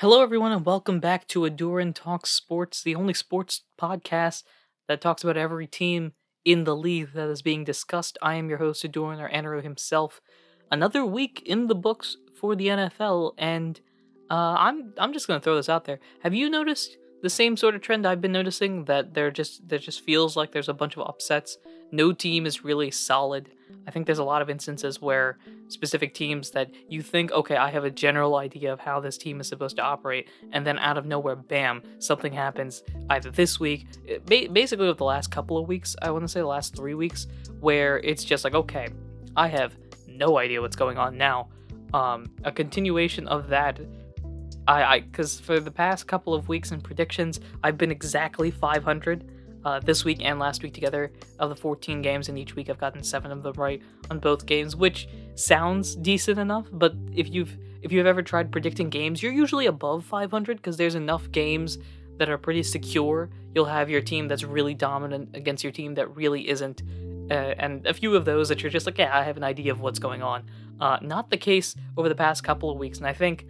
Hello, everyone, and welcome back to Aduran Talks Sports, the only sports podcast that talks about every team in the league that is being discussed. I am your host, Aduran, or Andrew himself. Another week in the books for the NFL, and uh, I'm I'm just gonna throw this out there. Have you noticed the same sort of trend I've been noticing that there just there just feels like there's a bunch of upsets. No team is really solid. I think there's a lot of instances where specific teams that you think, okay, I have a general idea of how this team is supposed to operate, and then out of nowhere, bam, something happens either this week, eh, basically with the last couple of weeks, I want to say the last three weeks, where it's just like, okay, I have no idea what's going on now. Um, a continuation of that I, because for the past couple of weeks in predictions, I've been exactly 500. Uh, this week and last week together of the 14 games, and each week I've gotten seven of them right on both games, which sounds decent enough. But if you've if you've ever tried predicting games, you're usually above 500 because there's enough games that are pretty secure. You'll have your team that's really dominant against your team that really isn't, uh, and a few of those that you're just like, yeah, I have an idea of what's going on. Uh, not the case over the past couple of weeks, and I think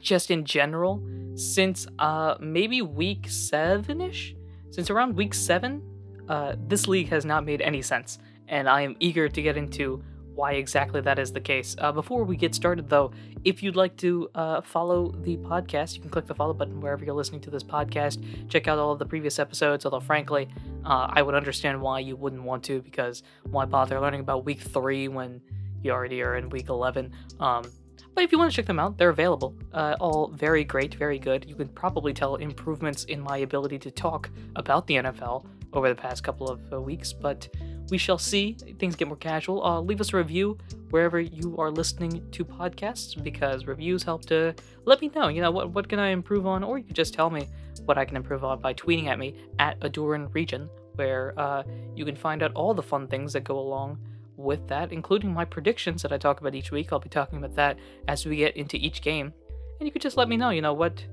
just in general, since uh, maybe week seven ish, since around week seven, uh, this league has not made any sense, and I am eager to get into why exactly that is the case. Uh, before we get started, though, if you'd like to uh, follow the podcast, you can click the follow button wherever you're listening to this podcast. Check out all of the previous episodes, although, frankly, uh, I would understand why you wouldn't want to, because why bother learning about week three when you already are in week 11? Um, but if you want to check them out, they're available. Uh, all very great, very good. You can probably tell improvements in my ability to talk about the NFL over the past couple of uh, weeks, but we shall see. Things get more casual. Uh, leave us a review wherever you are listening to podcasts because reviews help to let me know, you know, what, what can I improve on, or you can just tell me what I can improve on by tweeting at me at Aduran Region, where uh, you can find out all the fun things that go along with that, including my predictions that I talk about each week. I'll be talking about that as we get into each game. And you could just let me know, you know, what,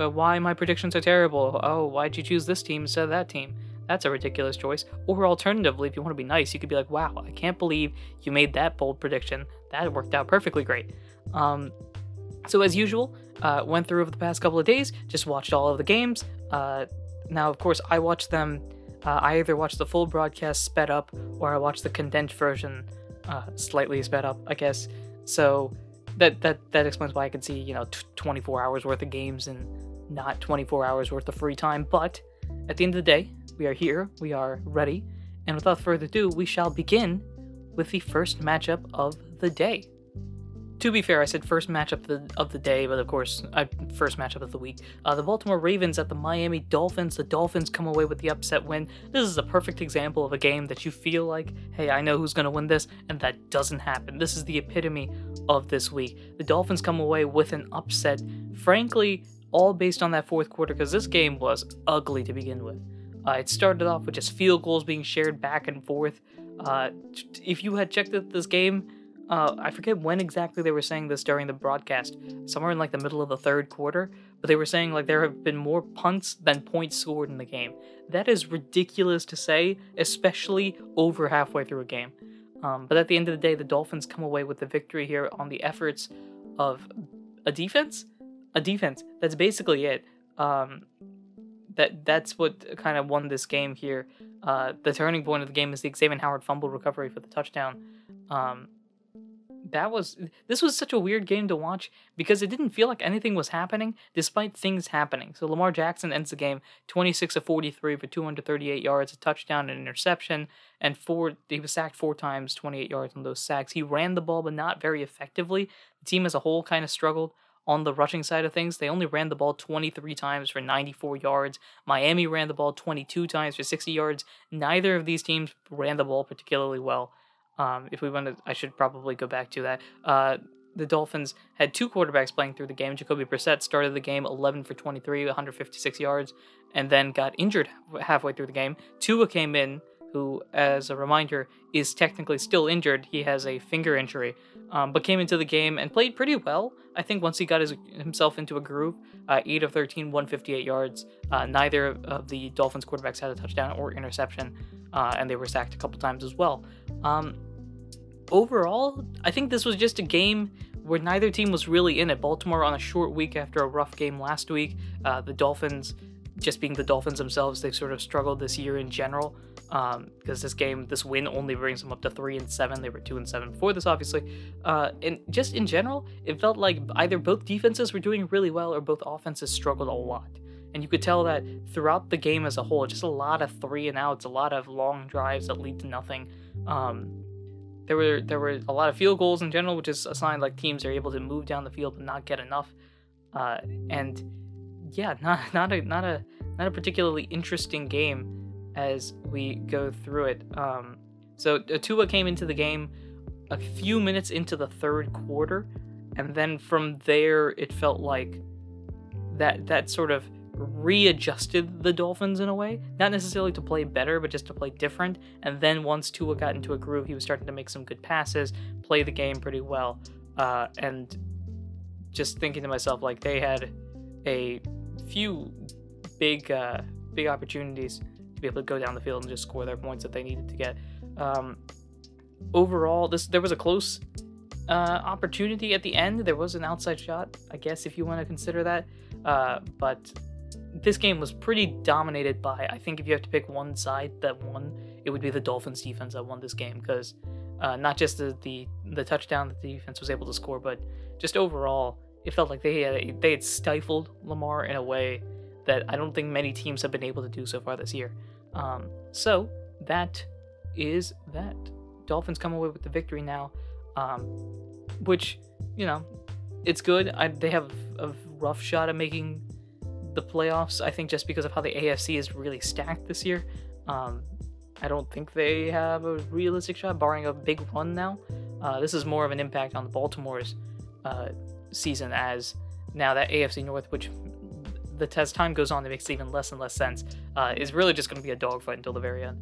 uh, why my predictions are terrible. Oh, why'd you choose this team instead of that team? That's a ridiculous choice. Or alternatively, if you want to be nice, you could be like, wow, I can't believe you made that bold prediction. That worked out perfectly great. Um, so, as usual, uh, went through over the past couple of days, just watched all of the games. Uh, now, of course, I watched them uh, I either watch the full broadcast sped up or I watch the condensed version uh, slightly sped up, I guess. So that that that explains why I can see you know t- 24 hours worth of games and not 24 hours worth of free time. But at the end of the day, we are here, we are ready, and without further ado, we shall begin with the first matchup of the day. To be fair, I said first matchup of the, of the day, but of course, I, first matchup of the week. Uh, the Baltimore Ravens at the Miami Dolphins. The Dolphins come away with the upset win. This is a perfect example of a game that you feel like, hey, I know who's going to win this, and that doesn't happen. This is the epitome of this week. The Dolphins come away with an upset, frankly, all based on that fourth quarter, because this game was ugly to begin with. Uh, it started off with just field goals being shared back and forth. Uh, if you had checked this game, uh, I forget when exactly they were saying this during the broadcast, somewhere in like the middle of the third quarter, but they were saying like there have been more punts than points scored in the game. That is ridiculous to say, especially over halfway through a game. Um, but at the end of the day, the Dolphins come away with the victory here on the efforts of a defense, a defense. That's basically it. Um, that that's what kind of won this game here. Uh, the turning point of the game is the Xavier Howard fumble recovery for the touchdown. Um, that was this was such a weird game to watch because it didn't feel like anything was happening despite things happening. So Lamar Jackson ends the game 26 of 43 for 238 yards, a touchdown, an interception, and four he was sacked four times, 28 yards on those sacks. He ran the ball but not very effectively. The team as a whole kind of struggled on the rushing side of things. They only ran the ball 23 times for 94 yards. Miami ran the ball 22 times for 60 yards. Neither of these teams ran the ball particularly well. Um, if we want to, I should probably go back to that. Uh, the Dolphins had two quarterbacks playing through the game. Jacoby Brissett started the game 11 for 23, 156 yards, and then got injured halfway through the game. Tua came in, who, as a reminder, is technically still injured. He has a finger injury, um, but came into the game and played pretty well. I think once he got his, himself into a groove, uh, 8 of 13, 158 yards. Uh, neither of the Dolphins quarterbacks had a touchdown or interception, uh, and they were sacked a couple times as well. Um, overall, I think this was just a game where neither team was really in it. Baltimore on a short week after a rough game last week. Uh, the Dolphins, just being the Dolphins themselves, they've sort of struggled this year in general because um, this game, this win only brings them up to three and seven. They were two and seven before this, obviously. Uh, and just in general, it felt like either both defenses were doing really well or both offenses struggled a lot. And you could tell that throughout the game as a whole, just a lot of three and outs, a lot of long drives that lead to nothing. Um, there were there were a lot of field goals in general, which is a sign like teams are able to move down the field but not get enough. Uh, and yeah, not not a not a not a particularly interesting game as we go through it. Um, so Tua came into the game a few minutes into the third quarter, and then from there it felt like that that sort of readjusted the Dolphins in a way, not necessarily to play better, but just to play different. And then once Tua got into a groove, he was starting to make some good passes, play the game pretty well, uh, and just thinking to myself like they had a few big uh, big opportunities to be able to go down the field and just score their points that they needed to get. Um, overall, this there was a close uh, opportunity at the end. There was an outside shot, I guess, if you want to consider that. Uh, but this game was pretty dominated by. I think if you have to pick one side that won, it would be the Dolphins defense that won this game because uh, not just the, the the touchdown that the defense was able to score, but just overall, it felt like they had they had stifled Lamar in a way that I don't think many teams have been able to do so far this year. Um, so that is that. Dolphins come away with the victory now, um, which you know it's good. I, they have a rough shot at making the playoffs. I think just because of how the AFC is really stacked this year. Um, I don't think they have a realistic shot, barring a big run now. Uh, this is more of an impact on the Baltimore's uh, season as now that AFC North, which the as time goes on, it makes even less and less sense, uh, is really just going to be a dogfight until the very end.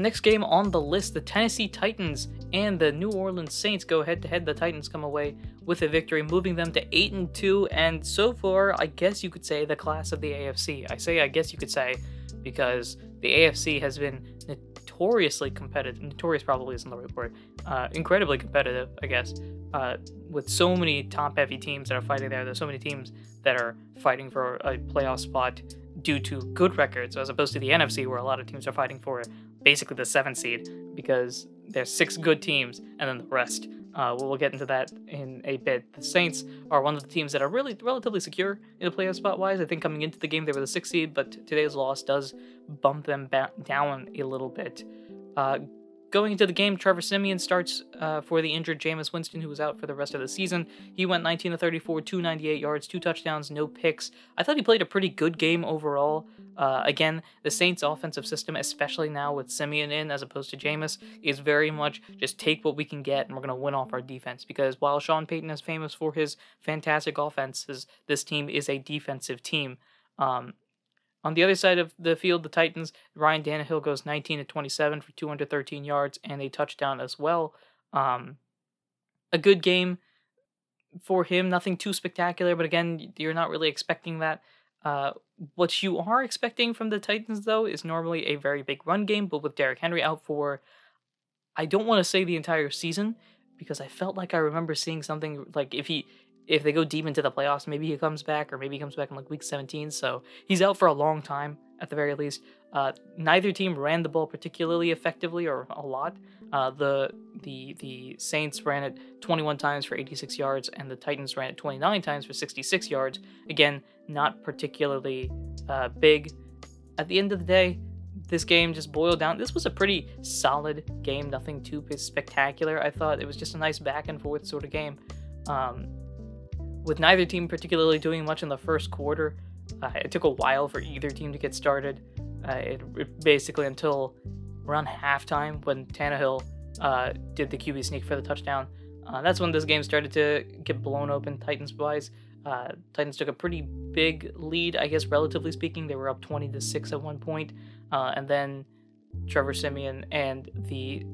Next game on the list, the Tennessee Titans and the New Orleans Saints go head to head. The Titans come away with a victory, moving them to 8 and 2, and so far, I guess you could say the class of the AFC. I say I guess you could say because the AFC has been notoriously competitive. Notorious probably isn't the right word. Uh, incredibly competitive, I guess. Uh, with so many top-heavy teams that are fighting there, there's so many teams that are fighting for a playoff spot due to good records, as opposed to the NFC, where a lot of teams are fighting for basically the seventh seed because there's six good teams and then the rest. Uh, we'll, get into that in a bit. The Saints are one of the teams that are really relatively secure in the playoff spot wise. I think coming into the game they were the sixth seed, but today's loss does bump them back down a little bit. Uh, Going into the game, Trevor Siemian starts uh, for the injured Jameis Winston, who was out for the rest of the season. He went 19 to 34, 298 yards, two touchdowns, no picks. I thought he played a pretty good game overall. Uh, again, the Saints' offensive system, especially now with Siemian in as opposed to Jameis, is very much just take what we can get and we're going to win off our defense. Because while Sean Payton is famous for his fantastic offenses, this team is a defensive team. Um, on the other side of the field, the Titans, Ryan Tannehill goes 19 to 27 for 213 yards and a touchdown as well. Um, a good game for him, nothing too spectacular, but again, you're not really expecting that. Uh, what you are expecting from the Titans, though, is normally a very big run game, but with Derrick Henry out for, I don't want to say the entire season, because I felt like I remember seeing something like if he if they go deep into the playoffs, maybe he comes back, or maybe he comes back in like week 17. So he's out for a long time at the very least. Uh, neither team ran the ball particularly effectively or a lot. Uh, the the the Saints ran it 21 times for 86 yards, and the Titans ran it 29 times for 66 yards. Again, not particularly uh, big. At the end of the day, this game just boiled down. This was a pretty solid game, nothing too spectacular. I thought it was just a nice back and forth sort of game. Um, with neither team particularly doing much in the first quarter. Uh, it took a while for either team to get started. Uh, it, it, basically until around halftime when Tannehill uh, did the QB sneak for the touchdown. Uh, that's when this game started to get blown open Titans wise. Uh, Titans took a pretty big lead, I guess, relatively speaking. They were up 20 to 6 at one point. Uh, and then Trevor Siemian and the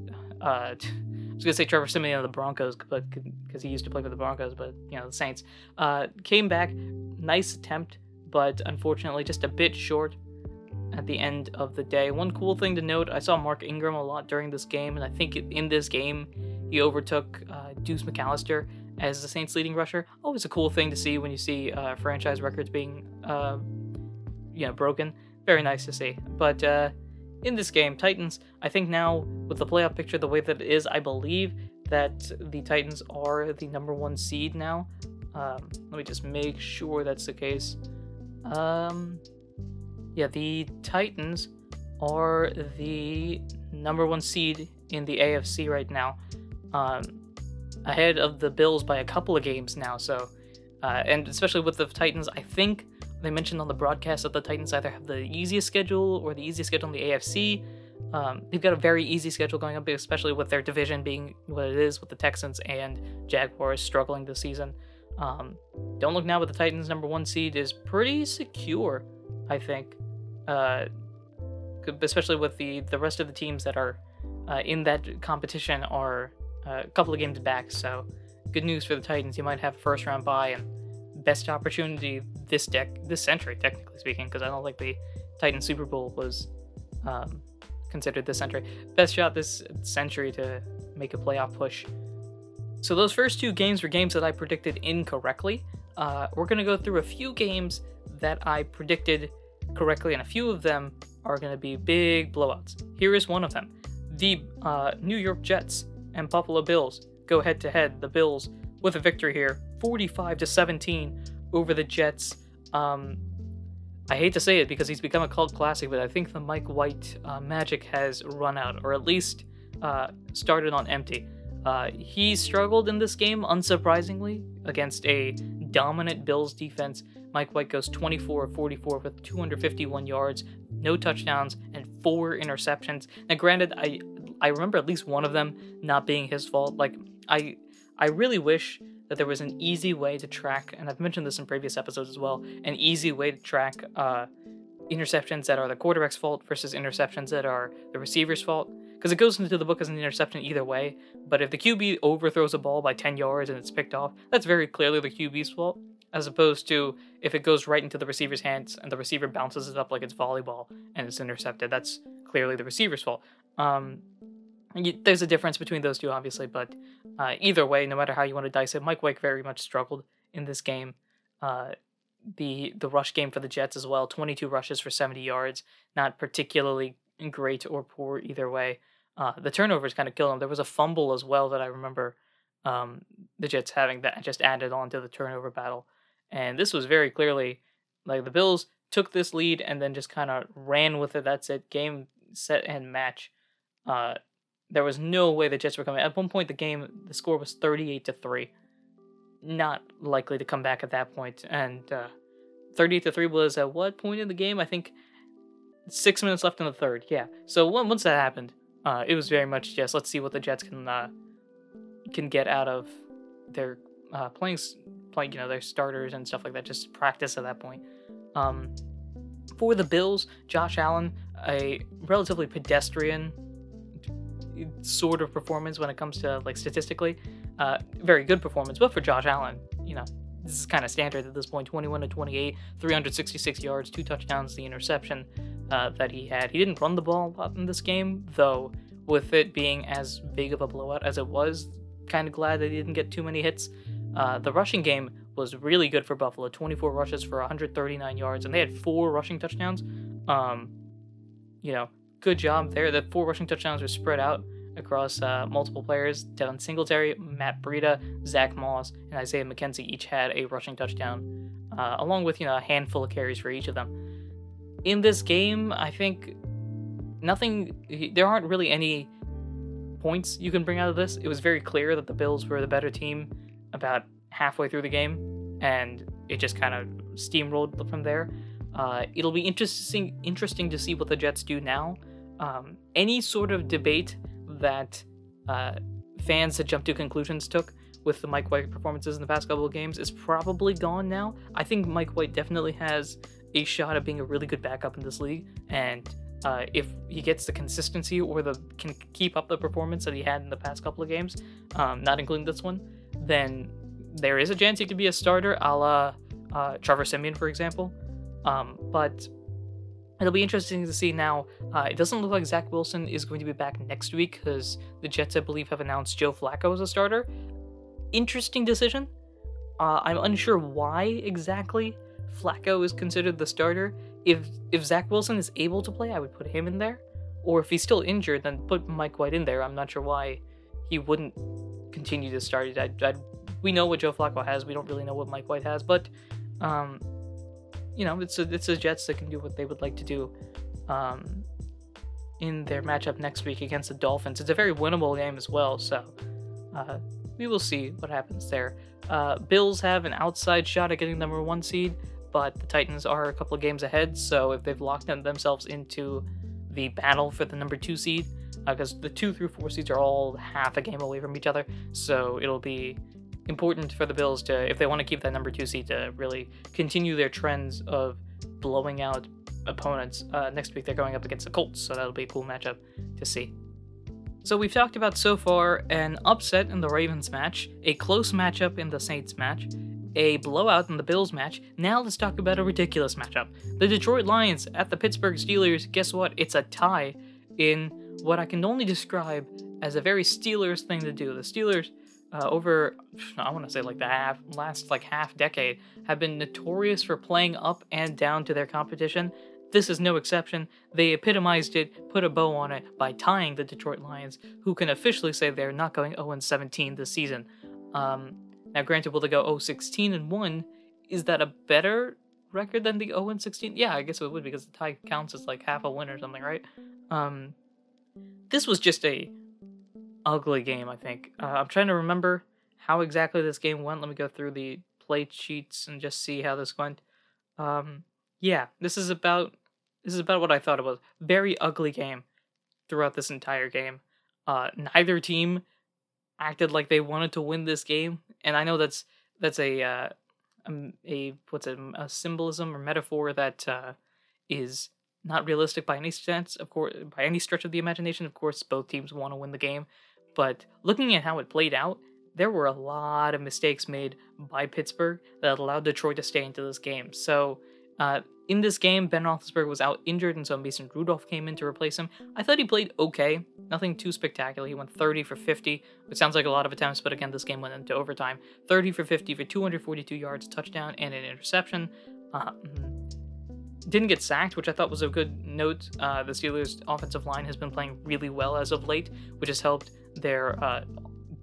was gonna say Trevor Siemian of the Broncos, but because he used to play for the Broncos, but you know the Saints uh, came back. Nice attempt, but unfortunately just a bit short at the end of the day. One cool thing to note: I saw Mark Ingram a lot during this game, and I think in this game he overtook uh, Deuce McAllister as the Saints' leading rusher. Always a cool thing to see when you see uh, franchise records being, uh, you know, broken. Very nice to see. But uh, in this game, Titans, I think now with the playoff picture the way that it is, I believe that the Titans are the number one seed now. Um, let me just make sure that's the case. Um, yeah, the Titans are the number one seed in the AFC right now, um, ahead of the Bills by a couple of games now. So, uh, and especially with the Titans, I think they mentioned on the broadcast that the Titans either have the easiest schedule or the easiest schedule in the AFC. Um, they've got a very easy schedule going up, especially with their division being what it is, with the Texans and Jaguars struggling this season. Um, don't look now, but the Titans' number one seed is pretty secure, I think. Uh, especially with the the rest of the teams that are uh, in that competition are uh, a couple of games back. So, good news for the Titans. You might have first round bye and best opportunity this deck this century, technically speaking, because I don't think the Titan Super Bowl was um, considered this century. Best shot this century to make a playoff push. So those first two games were games that I predicted incorrectly. Uh, we're gonna go through a few games that I predicted correctly, and a few of them are gonna be big blowouts. Here is one of them: the uh, New York Jets and Buffalo Bills go head to head. The Bills with a victory here, 45 to 17 over the Jets. Um, I hate to say it because he's become a cult classic, but I think the Mike White uh, magic has run out, or at least uh, started on empty. Uh, he struggled in this game, unsurprisingly, against a dominant Bills defense. Mike White goes 24 of 44 with 251 yards, no touchdowns, and four interceptions. Now, granted, I I remember at least one of them not being his fault. Like I I really wish that there was an easy way to track, and I've mentioned this in previous episodes as well, an easy way to track uh, interceptions that are the quarterback's fault versus interceptions that are the receiver's fault. Because it goes into the book as an interception either way, but if the QB overthrows a ball by 10 yards and it's picked off, that's very clearly the QB's fault, as opposed to if it goes right into the receiver's hands and the receiver bounces it up like it's volleyball and it's intercepted, that's clearly the receiver's fault. Um, there's a difference between those two, obviously, but uh, either way, no matter how you want to dice it, Mike White very much struggled in this game. Uh, the the rush game for the Jets as well, 22 rushes for 70 yards, not particularly great or poor either way. Uh, the turnovers kind of killed them. There was a fumble as well that I remember um, the Jets having that just added on to the turnover battle, and this was very clearly like the Bills took this lead and then just kind of ran with it. That's it, game set and match. Uh, there was no way the Jets were coming. At one point, the game, the score was 38 to 3. Not likely to come back at that point. And uh, 38 to 3 was at what point in the game? I think six minutes left in the third. Yeah. So once that happened, uh, it was very much just let's see what the Jets can uh, can get out of their uh, playing, playing, you know, their starters and stuff like that. Just practice at that point. Um, for the Bills, Josh Allen, a relatively pedestrian sort of performance when it comes to like statistically. Uh, very good performance, but for Josh Allen, you know, this is kind of standard at this point 21 to 28, 366 yards, two touchdowns, the interception uh, that he had. He didn't run the ball a lot in this game, though, with it being as big of a blowout as it was, kind of glad that he didn't get too many hits. Uh, the rushing game was really good for Buffalo 24 rushes for 139 yards, and they had four rushing touchdowns. Um, you know, good job there. The four rushing touchdowns were spread out across uh, multiple players. Devin Singletary, Matt Breida, Zach Moss, and Isaiah McKenzie each had a rushing touchdown, uh, along with you know a handful of carries for each of them. In this game, I think nothing. There aren't really any points you can bring out of this. It was very clear that the Bills were the better team about halfway through the game, and it just kind of steamrolled from there. Uh, it'll be interesting interesting to see what the Jets do now um, any sort of debate that uh, fans had jumped to conclusions took with the Mike White performances in the past couple of games is probably gone now. I think Mike White definitely has a shot at being a really good backup in this league, and uh, if he gets the consistency or the can keep up the performance that he had in the past couple of games, um, not including this one, then there is a chance he could be a starter, a la uh, Trevor Siemian, for example. Um, but It'll be interesting to see now. Uh, it doesn't look like Zach Wilson is going to be back next week because the Jets, I believe, have announced Joe Flacco as a starter. interesting decision. Uh, I'm unsure why exactly Flacco is considered the starter. If if Zach Wilson is able to play, I would put him in there. Or if he's still injured, then put Mike White in there. I'm not sure why he wouldn't continue to start. I, I, we know what Joe Flacco has. We don't really know what Mike White has, but um, you know, it's a, it's the Jets that can do what they would like to do. Um, in their matchup next week against the Dolphins. It's a very winnable game as well, so uh, we will see what happens there. Uh, Bills have an outside shot at getting number one seed, but the Titans are a couple of games ahead, so if they've locked themselves into the battle for the number two seed, because uh, the two through four seeds are all half a game away from each other, so it'll be important for the Bills to, if they want to keep that number two seed, to really continue their trends of blowing out opponents. Uh, next week they're going up against the Colts, so that'll be a cool matchup to see. So we've talked about so far an upset in the Ravens match, a close matchup in the Saints match, a blowout in the Bills match. Now let's talk about a ridiculous matchup. The Detroit Lions at the Pittsburgh Steelers. Guess what? It's a tie in what I can only describe as a very Steelers thing to do. The Steelers uh, over I want to say like the half last like half decade have been notorious for playing up and down to their competition this is no exception. They epitomized it, put a bow on it by tying the Detroit Lions, who can officially say they're not going 0 17 this season. Um, now, granted, will they go 0 16 and 1? Is that a better record than the 0 16? Yeah, I guess it would because the tie counts as like half a win or something, right? Um, this was just a ugly game, I think. Uh, I'm trying to remember how exactly this game went. Let me go through the play sheets and just see how this went. Um, yeah, this is about this is about what I thought it was. Very ugly game throughout this entire game. Uh, neither team acted like they wanted to win this game, and I know that's that's a uh, a, um, a what's it a symbolism or metaphor that uh, is not realistic by any sense. Of course, by any stretch of the imagination. Of course, both teams want to win the game, but looking at how it played out, there were a lot of mistakes made by Pittsburgh that allowed Detroit to stay into this game. So uh, in this game, Ben Roethlisberger was out injured, and so Mason Rudolph came in to replace him. I thought he played okay, nothing too spectacular. He went 30 for 50, which sounds like a lot of attempts, but again, this game went into overtime. 30 for 50 for 242 yards, touchdown, and an interception. Uh, didn't get sacked, which I thought was a good note. Uh, the Steelers' offensive line has been playing really well as of late, which has helped their uh,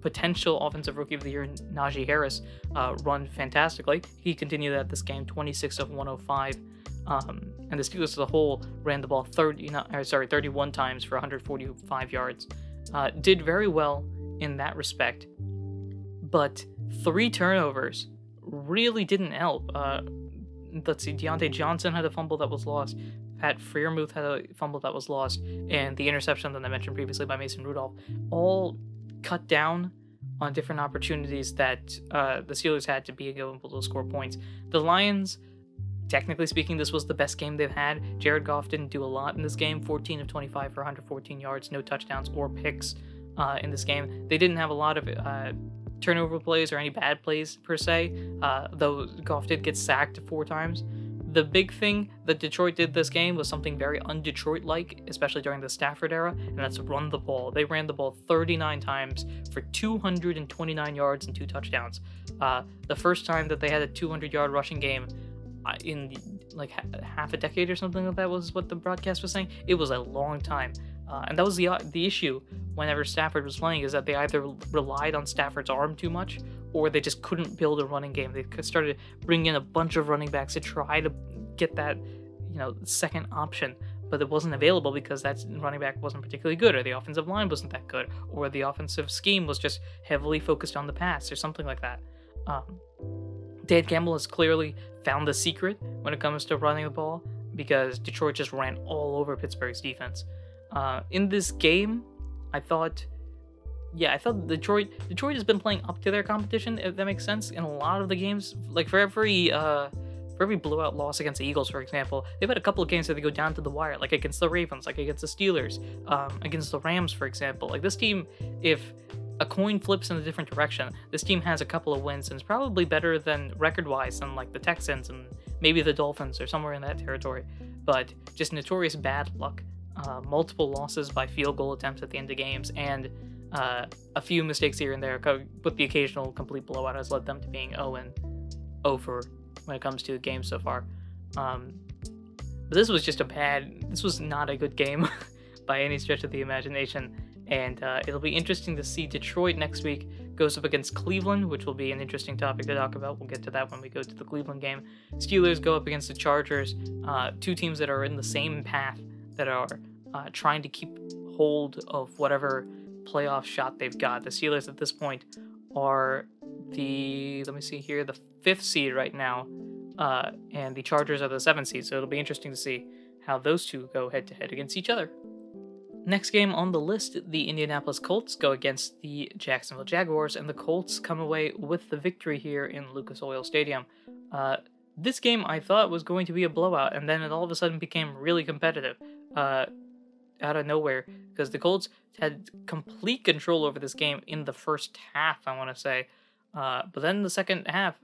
potential offensive rookie of the year, Najee Harris, uh, run fantastically. He continued that this game, 26 of 105. Um, and the Steelers as a whole ran the ball 30, not, uh, sorry, 31 times for 145 yards. Uh, did very well in that respect, but three turnovers really didn't help. Uh, let's see, Diontae Johnson had a fumble that was lost. Pat Freiermuth had a fumble that was lost, and the interception that I mentioned previously by Mason Rudolph all cut down on different opportunities that uh, the Steelers had to be able to score points. The Lions technically speaking, this was the best game they've had. Jared Goff didn't do a lot in this game 14 of 25 for 114 yards, no touchdowns or picks uh, in this game. They didn't have a lot of uh, turnover plays or any bad plays per se, uh, though Goff did get sacked four times. The big thing that Detroit did this game was something very un-Detroit like, especially during the Stafford era, and that's run the ball. They ran the ball 39 times for 229 yards and two touchdowns. Uh, the first time that they had a 200 yard rushing game in like half a decade or something like that was what the broadcast was saying. It was a long time, uh, and that was the uh, the issue whenever Stafford was playing is that they either relied on Stafford's arm too much or they just couldn't build a running game. They started bringing in a bunch of running backs to try to get that you know second option. But it wasn't available because that running back wasn't particularly good, or the offensive line wasn't that good, or the offensive scheme was just heavily focused on the pass, or something like that. Um, Dan Campbell has clearly found the secret when it comes to running the ball because Detroit just ran all over Pittsburgh's defense. Uh, in this game, I thought, yeah, I thought Detroit Detroit has been playing up to their competition. If that makes sense, in a lot of the games, like for every uh, for every blowout loss against the Eagles, for example, they've had a couple of games that they go down to the wire, like against the Ravens, like against the Steelers, um, against the Rams, for example. Like this team, if a coin flips in a different direction. This team has a couple of wins and is probably better than record wise than like the Texans and maybe the Dolphins or somewhere in that territory. But just notorious bad luck. Uh, multiple losses by field goal attempts at the end of games and uh, a few mistakes here and there, with the occasional complete blowout, has led them to being 0 and over when it comes to the game so far. Um, but this was just a bad. This was not a good game by any stretch of the imagination. And uh, it'll be interesting to see Detroit next week goes up against Cleveland, which will be an interesting topic to talk about. We'll get to that when we go to the Cleveland game. Steelers go up against the Chargers, uh, two teams that are in the same path that are uh, trying to keep hold of whatever playoff shot they've got. The Steelers at this point are the let me see here the fifth seed right now, uh, and the Chargers are the seventh seed. So it'll be interesting to see how those two go head to head against each other. Next game on the list, the Indianapolis Colts go against the Jacksonville Jaguars, and the Colts come away with the victory here in Lucas Oil Stadium. Uh, this game I thought was going to be a blowout, and then it all of a sudden became really competitive uh, out of nowhere because the Colts had complete control over this game in the first half, I want to say. Uh, but then the second half,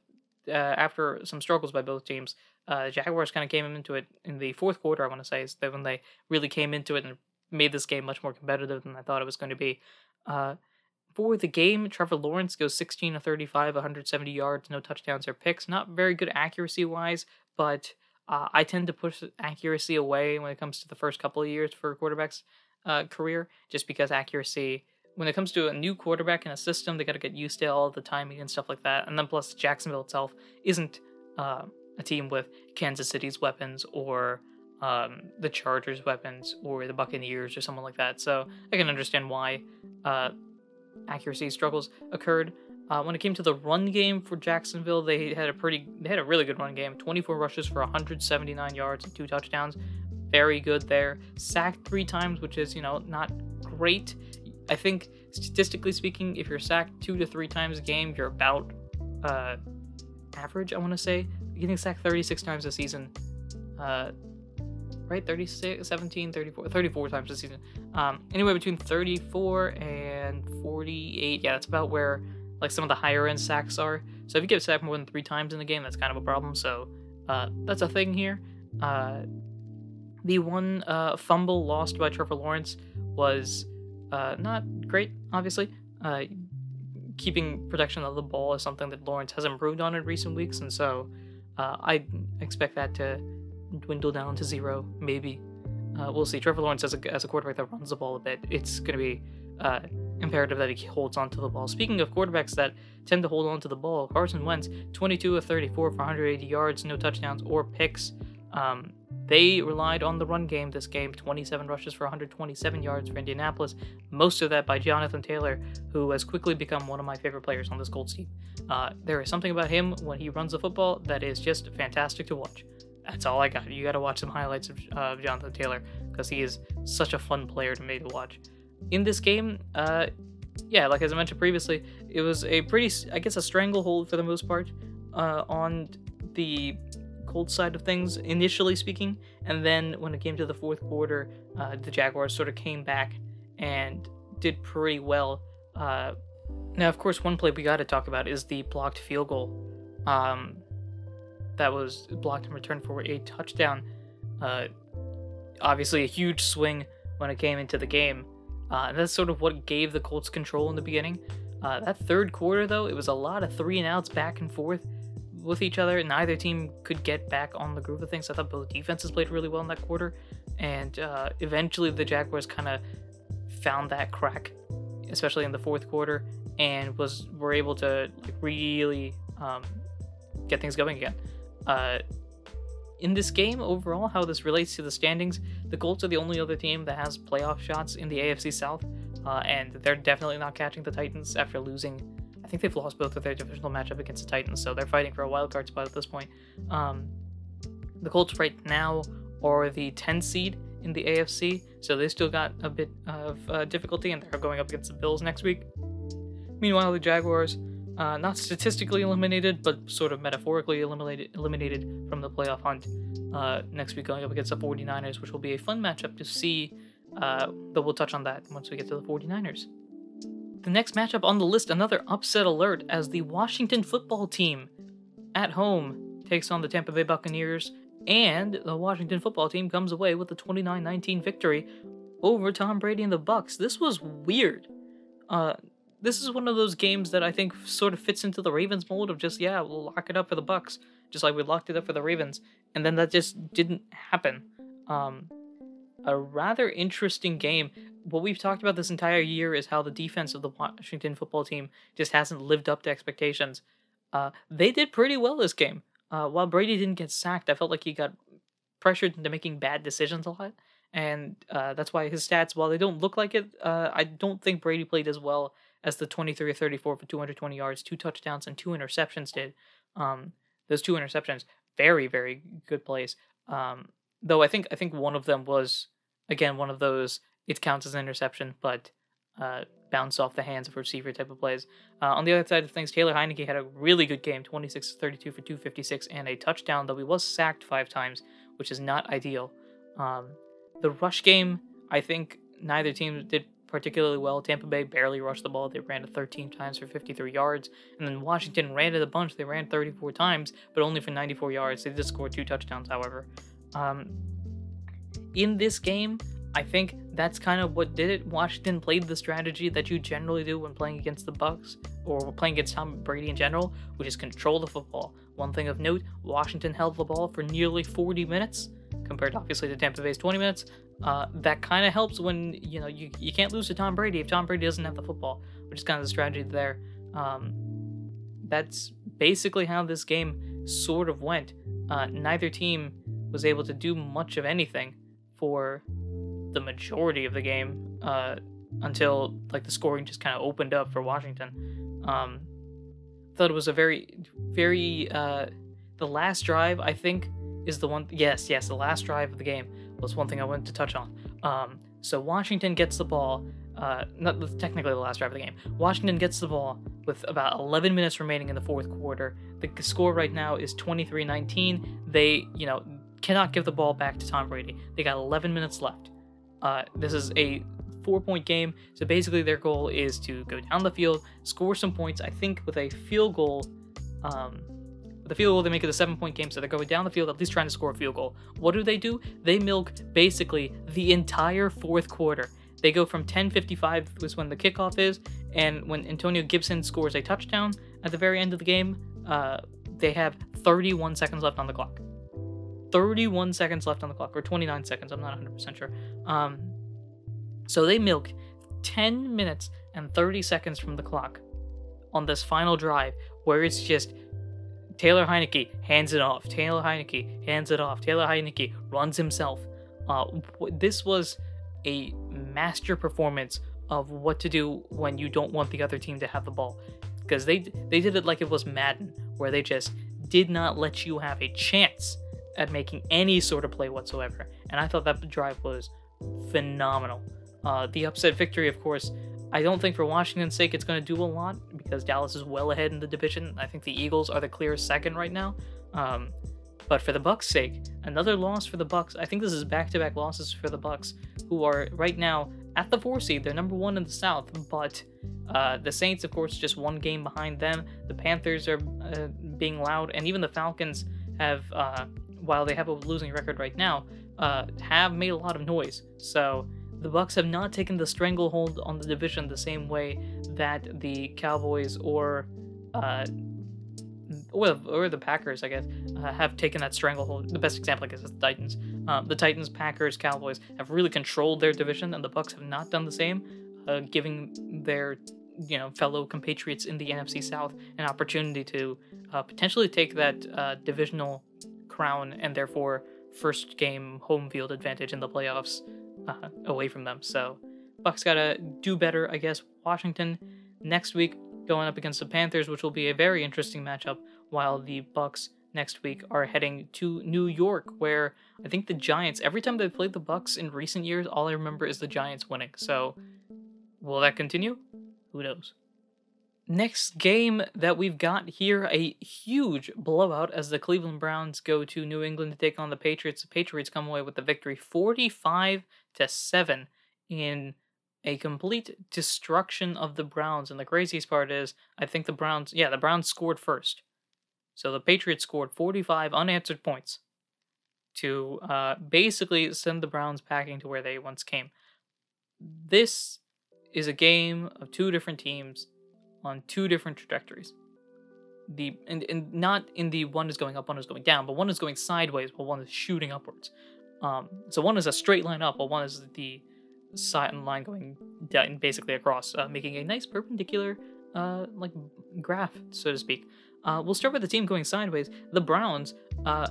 uh, after some struggles by both teams, uh, Jaguars kind of came into it in the fourth quarter, I want to say, is that when they really came into it and made this game much more competitive than I thought it was going to be. Uh, for the game, Trevor Lawrence goes 16 to 35, 170 yards, no touchdowns or picks. Not very good accuracy wise, but uh, I tend to push accuracy away when it comes to the first couple of years for a quarterback's uh, career, just because accuracy, when it comes to a new quarterback in a system, they got to get used to all the timing and stuff like that. And then plus, Jacksonville itself isn't uh, a team with Kansas City's weapons or um, the Chargers' weapons or the Buccaneers or someone like that. So I can understand why uh, accuracy struggles occurred. Uh, when it came to the run game for Jacksonville, they had a pretty, they had a really good run game. 24 rushes for 179 yards and two touchdowns, very good there. Sacked three times, which is you know not great. I think statistically speaking, if you're sacked two to three times a game, you're about uh, average. I want to say getting sacked 36 times a season. Uh, right 36 17 34 34 times a season um anywhere between 34 and 48 yeah that's about where like some of the higher end sacks are so if you get sacked more than three times in the game that's kind of a problem so uh that's a thing here uh the one uh fumble lost by trevor lawrence was uh not great obviously uh keeping protection of the ball is something that lawrence has improved on in recent weeks and so uh, I expect that to dwindle down to zero, maybe. Uh, we'll see. Trevor Lawrence as a, as a quarterback that runs the ball a bit, it's going to be uh, imperative that he holds onto the ball. Speaking of quarterbacks that tend to hold onto the ball, Carson Wentz, 22 of 34 for 180 yards, no touchdowns or picks. Um, they relied on the run game this game, 27 rushes for 127 yards for Indianapolis, most of that by Jonathan Taylor, who has quickly become one of my favorite players on this Colts team. Uh, there is something about him when he runs the football that is just fantastic to watch that's all I got. You got to watch some highlights of uh, Jonathan Taylor because he is such a fun player to me to watch. In this game, uh, yeah, like as I mentioned previously, it was a pretty, I guess, a stranglehold for the most part uh, on the cold side of things, initially speaking. And then when it came to the fourth quarter, uh, the Jaguars sort of came back and did pretty well. Uh, now, of course, one play we got to talk about is the blocked field goal. Um, that was blocked and returned for a touchdown. Uh, obviously, a huge swing when it came into the game. Uh, that's sort of what gave the Colts control in the beginning. Uh, that third quarter, though, it was a lot of three and outs back and forth with each other. Neither team could get back on the groove of things. I thought both defenses played really well in that quarter. And uh, eventually, the Jaguars kind of found that crack, especially in the fourth quarter, and was were able to like, really um, get things going again. Uh, in this game, overall, how this relates to the standings, the Colts are the only other team that has playoff shots in the AFC South, uh, and they're definitely not catching the Titans after losing. I think they've lost both of their divisional matchup against the Titans, so they're fighting for a wild card spot at this point. Um, the Colts right now are the 10 seed in the AFC, so they still got a bit of uh, difficulty, and they're going up against the Bills next week. Meanwhile, the Jaguars uh, not statistically eliminated, but sort of metaphorically eliminated eliminated from the playoff hunt. Uh, next week going up against the 49ers, which will be a fun matchup to see, uh, but we'll touch on that once we get to the 49ers. The next matchup on the list, another upset alert, as the Washington football team at home takes on the Tampa Bay Buccaneers, and the Washington football team comes away with a 29 19 victory over Tom Brady and the Bucks. This was weird. Uh, this is one of those games that I think sort of fits into the Ravens mold of just yeah, we'll lock it up for the Bucks, just like we locked it up for the Ravens, and then that just didn't happen. Um, a rather interesting game. What we've talked about this entire year is how the defense of the Washington football team just hasn't lived up to expectations. Uh, they did pretty well this game. Uh, while Brady didn't get sacked, I felt like he got pressured into making bad decisions a lot, and uh, that's why his stats, while they don't look like it, uh, I don't think Brady played as well as the 23 or 34 for 220 yards, two touchdowns, and two interceptions did. Um, those two interceptions, very very good plays. Um, though I think I think one of them was again one of those it counts as an interception, but uh, bounce off the hands of receiver type of plays. Uh, on the other side of things, Taylor Heinicke had a really good game 26 32 for 256 and a touchdown, though he was sacked five times, which is not ideal. Um, the rush game, I think neither team did particularly well. Tampa Bay barely rushed the ball. They ran it 13 times for 53 yards. And then Washington ran it a bunch. They ran 34 times, but only for 94 yards. They did score two touchdowns, however. Um, in this game, I think that's kind of what did it. Washington played the strategy that you generally do when playing against the Bucks or playing against Tom Brady in general, which is control the football. One thing of note, Washington held the ball for nearly 40 minutes, compared obviously to Tampa Bay's 20 minutes. Uh, that kind of helps when you know you, you can't lose to Tom Brady if Tom Brady doesn't have the football, which is kind of the strategy there. Um, that's basically how this game sort of went. Uh, neither team was able to do much of anything for the majority of the game uh, until like the scoring just kind of opened up for Washington. Um, thought it was a very, very uh, the last drive I think is the one. Yes, yes, the last drive of the game was one thing I wanted to touch on. Um, so Washington gets the ball. Uh, not technically the last drive of the game. Washington gets the ball with about 11 minutes remaining in the fourth quarter. The score right now is 23-19. They, you know, cannot give the ball back to Tom Brady. They got 11 minutes left. Uh, this is a four point game, so basically their goal is to go down the field, score some points. I think with a field goal, um, a field goal, they make it a seven point game, so they're going down the field at least trying to score a field goal. What do they do? They milk basically the entire fourth quarter. They go from 10:55 was when the kickoff is, and when Antonio Gibson scores a touchdown at the very end of the game, uh, they have 31 seconds left on the clock. 31 seconds left on the clock, or 29 seconds, I'm not 100% sure. Um, so they milk 10 minutes and 30 seconds from the clock on this final drive where it's just Taylor Heinicke hands it off, Taylor Heinicke hands it off, Taylor Heinicke runs himself. Uh, this was a master performance of what to do when you don't want the other team to have the ball because they they did it like it was Madden where they just did not let you have a chance at making any sort of play whatsoever. And I thought that drive was phenomenal. Uh, the upset victory, of course, I don't think for Washington's sake it's going to do a lot because Dallas is well ahead in the division. I think the Eagles are the clear second right now. Um, but for the Bucks' sake, another loss for the Bucks. I think this is back-to-back losses for the Bucks, who are right now at the four seed. They're number one in the South, but uh, the Saints, of course, just one game behind them. The Panthers are uh, being loud, and even the Falcons have uh, while they have a losing record right now, uh, have made a lot of noise. So the Bucks have not taken the stranglehold on the division the same way that the Cowboys or uh, or, or the Packers, I guess, uh, have taken that stranglehold. The best example, I guess, is the Titans. Um, the Titans, Packers, Cowboys have really controlled their division, and the Bucks have not done the same, uh, giving their you know fellow compatriots in the NFC South an opportunity to uh, potentially take that uh, divisional crown and therefore first game home field advantage in the playoffs uh, away from them. So Bucks gotta do better, I guess. Washington next week going up against the Panthers, which will be a very interesting matchup. While the Bucks next week are heading to New York, where I think the Giants. Every time they've played the Bucks in recent years, all I remember is the Giants winning. So will that continue? Who knows? Next game that we've got here, a huge blowout as the Cleveland Browns go to New England to take on the Patriots. The Patriots come away with the victory 45 to 7 in a complete destruction of the Browns. And the craziest part is, I think the Browns, yeah, the Browns scored first. So the Patriots scored 45 unanswered points to uh, basically send the Browns packing to where they once came. This is a game of two different teams on two different trajectories. The and, and not in the one is going up, one is going down, but one is going sideways while one is shooting upwards. Um, so one is a straight line up, while one is the side and line going down, basically across, uh, making a nice perpendicular, uh, like graph, so to speak. Uh, we'll start with the team going sideways. The Browns, uh,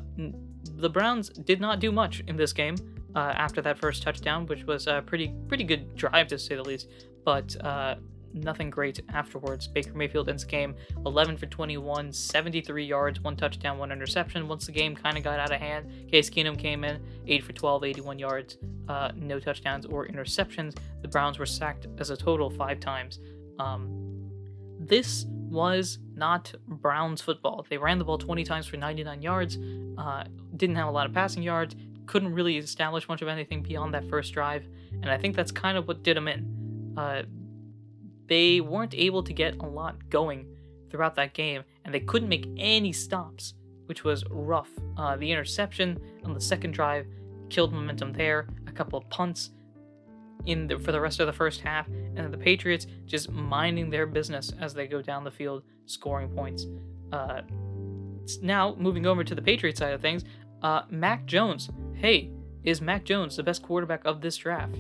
the Browns did not do much in this game uh, after that first touchdown, which was a pretty pretty good drive to say the least. But uh, nothing great afterwards. Baker Mayfield ends the game 11 for 21, 73 yards, one touchdown, one interception. Once the game kind of got out of hand, Case Keenum came in 8 for 12, 81 yards, uh, no touchdowns or interceptions. The Browns were sacked as a total five times. Um, this was not Browns football. They ran the ball 20 times for 99 yards, uh, didn't have a lot of passing yards, couldn't really establish much of anything beyond that first drive, and I think that's kind of what did them in. Uh, they weren't able to get a lot going throughout that game, and they couldn't make any stops, which was rough. Uh, the interception on the second drive killed momentum there, a couple of punts in the, for the rest of the first half, and the Patriots just minding their business as they go down the field, scoring points. Uh, now, moving over to the Patriots side of things, uh, Mac Jones. Hey, is Mac Jones the best quarterback of this draft?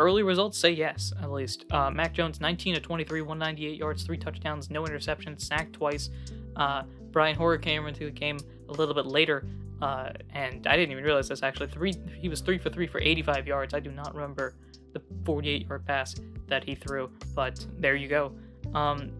Early results say yes, at least. Uh, Mac Jones, 19 to 23, 198 yards, three touchdowns, no interceptions, sacked twice. Uh, Brian Hoyer came into the game a little bit later, uh, and I didn't even realize this actually. Three, he was three for three for 85 yards. I do not remember the 48 yard pass that he threw, but there you go. Um,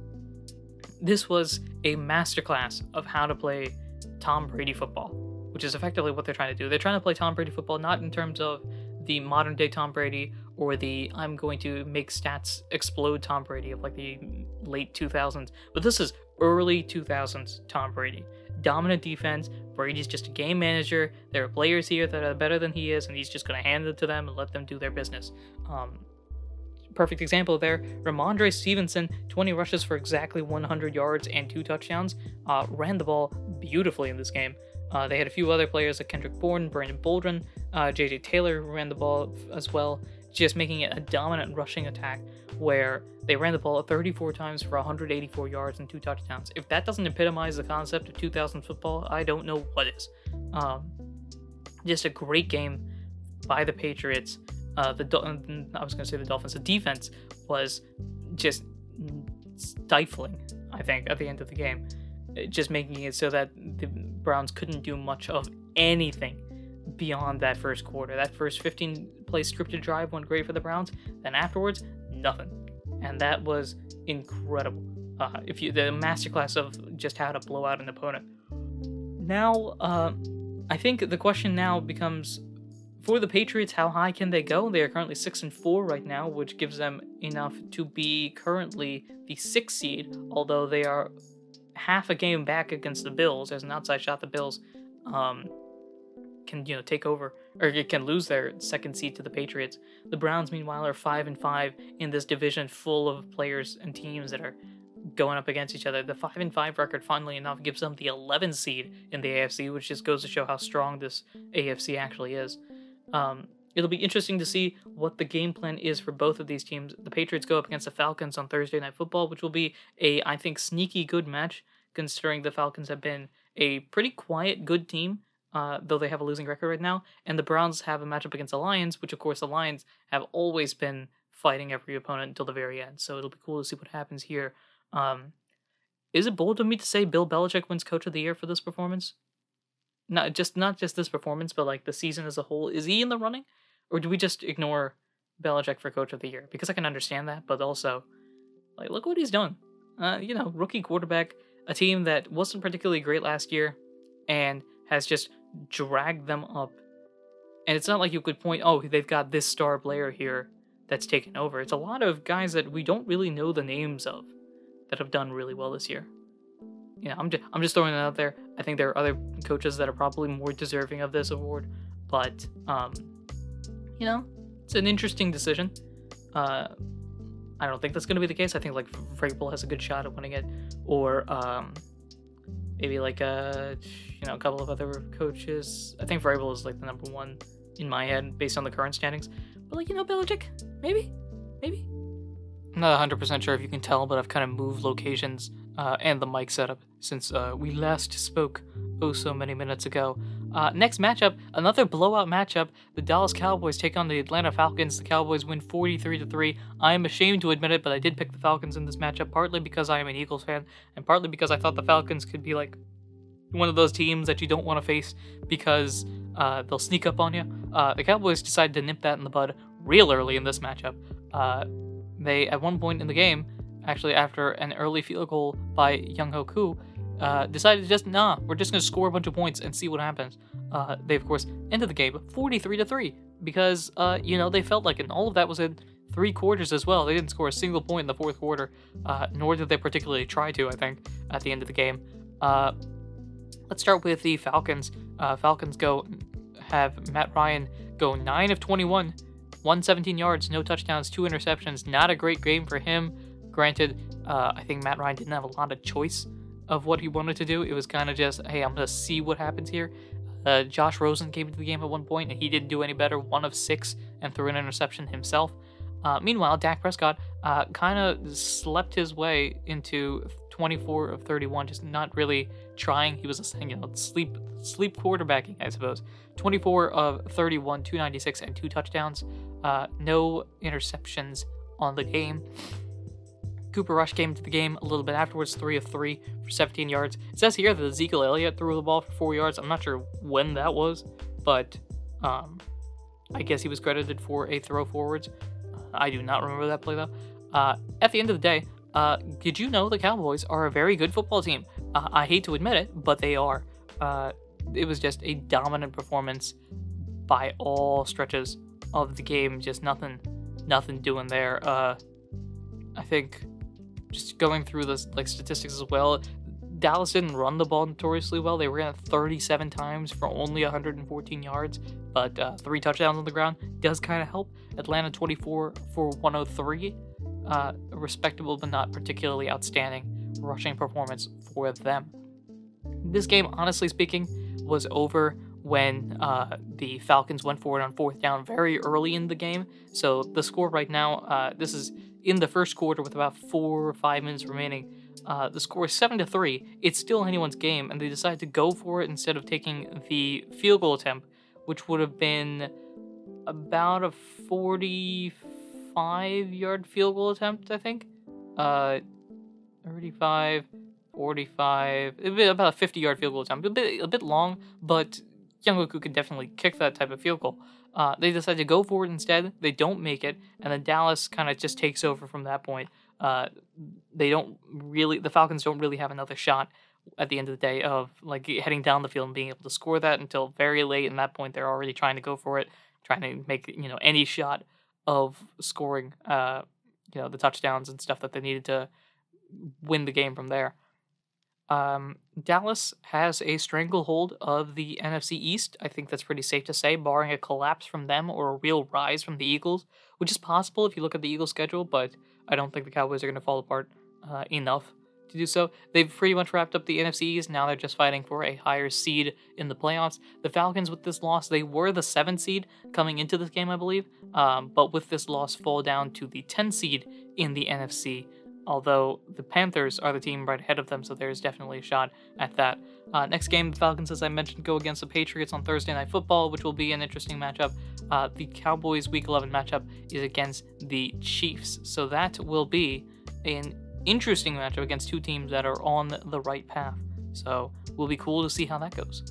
this was a masterclass of how to play Tom Brady football, which is effectively what they're trying to do. They're trying to play Tom Brady football not in terms of the modern day Tom Brady or the I'm going to make stats explode Tom Brady of like the late 2000s, but this is early 2000s Tom Brady. Dominant defense. Brady's just a game manager. There are players here that are better than he is, and he's just going to hand it to them and let them do their business. Um, perfect example there. Rhamondre Stevenson, 20 rushes for exactly 100 yards and two touchdowns, uh, ran the ball beautifully in this game. Uh, they had a few other players like Kendrick Bourne, Brandon Bolden, uh, JJ Taylor ran the ball as well, just making it a dominant rushing attack where they ran the ball 34 times for 184 yards and two touchdowns. If that doesn't epitomize the concept of 2000 football, I don't know what is. Um, just a great game by the Patriots. Uh, the I was going to say the Dolphins. The defense was just stifling. I think at the end of the game, just making it so that the Browns couldn't do much of anything beyond that first quarter. That first 15 play scripted drive went great for the Browns. Then afterwards, nothing, and that was incredible. Uh, if you the masterclass of just how to blow out an opponent. Now, uh, I think the question now becomes for the Patriots, how high can they go? They are currently six and four right now, which gives them enough to be currently the sixth seed. Although they are half a game back against the Bills, as an outside shot, the Bills um, can you know take over or can lose their second seed to the Patriots. The Browns, meanwhile, are five and five in this division full of players and teams that are going up against each other. The five and five record, funnily enough, gives them the 11th seed in the AFC, which just goes to show how strong this AFC actually is. Um, it'll be interesting to see what the game plan is for both of these teams. The Patriots go up against the Falcons on Thursday Night Football, which will be a, I think, sneaky good match, considering the Falcons have been a pretty quiet, good team, uh, though they have a losing record right now. And the Browns have a matchup against the Lions, which, of course, the Lions have always been fighting every opponent until the very end. So it'll be cool to see what happens here. Um, is it bold of me to say Bill Belichick wins Coach of the Year for this performance? Not just not just this performance, but like the season as a whole. Is he in the running, or do we just ignore Belichick for Coach of the Year? Because I can understand that, but also, like, look what he's done. Uh, you know, rookie quarterback, a team that wasn't particularly great last year, and has just dragged them up. And it's not like you could point, oh, they've got this star player here that's taken over. It's a lot of guys that we don't really know the names of that have done really well this year. You know, I'm just I'm just throwing it out there. I think there are other coaches that are probably more deserving of this award, but um, you know, it's an interesting decision. Uh, I don't think that's going to be the case. I think like Vrabel has a good shot at winning it, or um, maybe like a uh, you know a couple of other coaches. I think Vrabel is like the number one in my head based on the current standings. But like you know Belichick, maybe, maybe I'm not 100% sure if you can tell, but I've kind of moved locations uh, and the mic setup since uh, we last spoke oh so many minutes ago. Uh, next matchup, another blowout matchup. The Dallas Cowboys take on the Atlanta Falcons. The Cowboys win 43 to 3. I am ashamed to admit it, but I did pick the Falcons in this matchup, partly because I am an Eagles fan, and partly because I thought the Falcons could be like one of those teams that you don't want to face because uh, they'll sneak up on you. Uh, the Cowboys decided to nip that in the bud real early in this matchup. Uh, they, at one point in the game, actually after an early field goal by Young Koo, uh, decided just nah, we're just gonna score a bunch of points and see what happens. Uh, they of course ended the game 43 to three because uh, you know they felt like. And all of that was in three quarters as well. They didn't score a single point in the fourth quarter, uh, nor did they particularly try to. I think at the end of the game. Uh, let's start with the Falcons. Uh, Falcons go have Matt Ryan go nine of 21, 117 yards, no touchdowns, two interceptions. Not a great game for him. Granted, I think Matt Ryan didn't have a lot of choice of what he wanted to do. It was kind of just, hey, I'm to see what happens here. Uh, Josh Rosen came into the game at one point, and he didn't do any better. One of six and threw an interception himself. Uh, meanwhile, Dak Prescott uh, kind of slept his way into 24 of 31, just not really trying. He was, you know, sleep sleep quarterbacking, I suppose. 24 of 31, 296, and two touchdowns. Uh, no interceptions on the game. Cooper Rush came into the game a little bit afterwards, 3 of 3 for 17 yards. It says here that Ezekiel Elliott threw the ball for 4 yards. I'm not sure when that was, but um, I guess he was credited for a throw forwards. I do not remember that play though. Uh, at the end of the day, uh, did you know the Cowboys are a very good football team? Uh, I hate to admit it, but they are. Uh, it was just a dominant performance by all stretches of the game. Just nothing, nothing doing there. Uh, I think just going through the like statistics as well, Dallas didn't run the ball notoriously well. They ran it 37 times for only 114 yards, but uh, three touchdowns on the ground does kind of help. Atlanta 24 for 103, uh, respectable but not particularly outstanding rushing performance for them. This game, honestly speaking, was over when uh, the Falcons went forward on fourth down very early in the game. So the score right now, uh, this is in the first quarter with about four or five minutes remaining. Uh, the score is seven to three. It's still anyone's game, and they decide to go for it instead of taking the field goal attempt, which would have been about a 45 yard field goal attempt, I think. Uh, 35, 45, about a 50 yard field goal attempt. A bit, a bit long, but Koo could definitely kick that type of field goal. Uh, they decide to go for it instead. They don't make it, and then Dallas kind of just takes over from that point. Uh, they don't really, the Falcons don't really have another shot at the end of the day of like heading down the field and being able to score that until very late. In that point, they're already trying to go for it, trying to make you know any shot of scoring, uh, you know, the touchdowns and stuff that they needed to win the game from there. Um, Dallas has a stranglehold of the NFC East. I think that's pretty safe to say, barring a collapse from them or a real rise from the Eagles, which is possible if you look at the Eagles' schedule, but I don't think the Cowboys are going to fall apart uh, enough to do so. They've pretty much wrapped up the NFC East. Now they're just fighting for a higher seed in the playoffs. The Falcons, with this loss, they were the seventh seed coming into this game, I believe, um, but with this loss, fall down to the 10 seed in the NFC although the Panthers are the team right ahead of them, so there's definitely a shot at that. Uh, next game, the Falcons, as I mentioned, go against the Patriots on Thursday Night Football, which will be an interesting matchup. Uh, the Cowboys' Week 11 matchup is against the Chiefs, so that will be an interesting matchup against two teams that are on the right path. So, will be cool to see how that goes.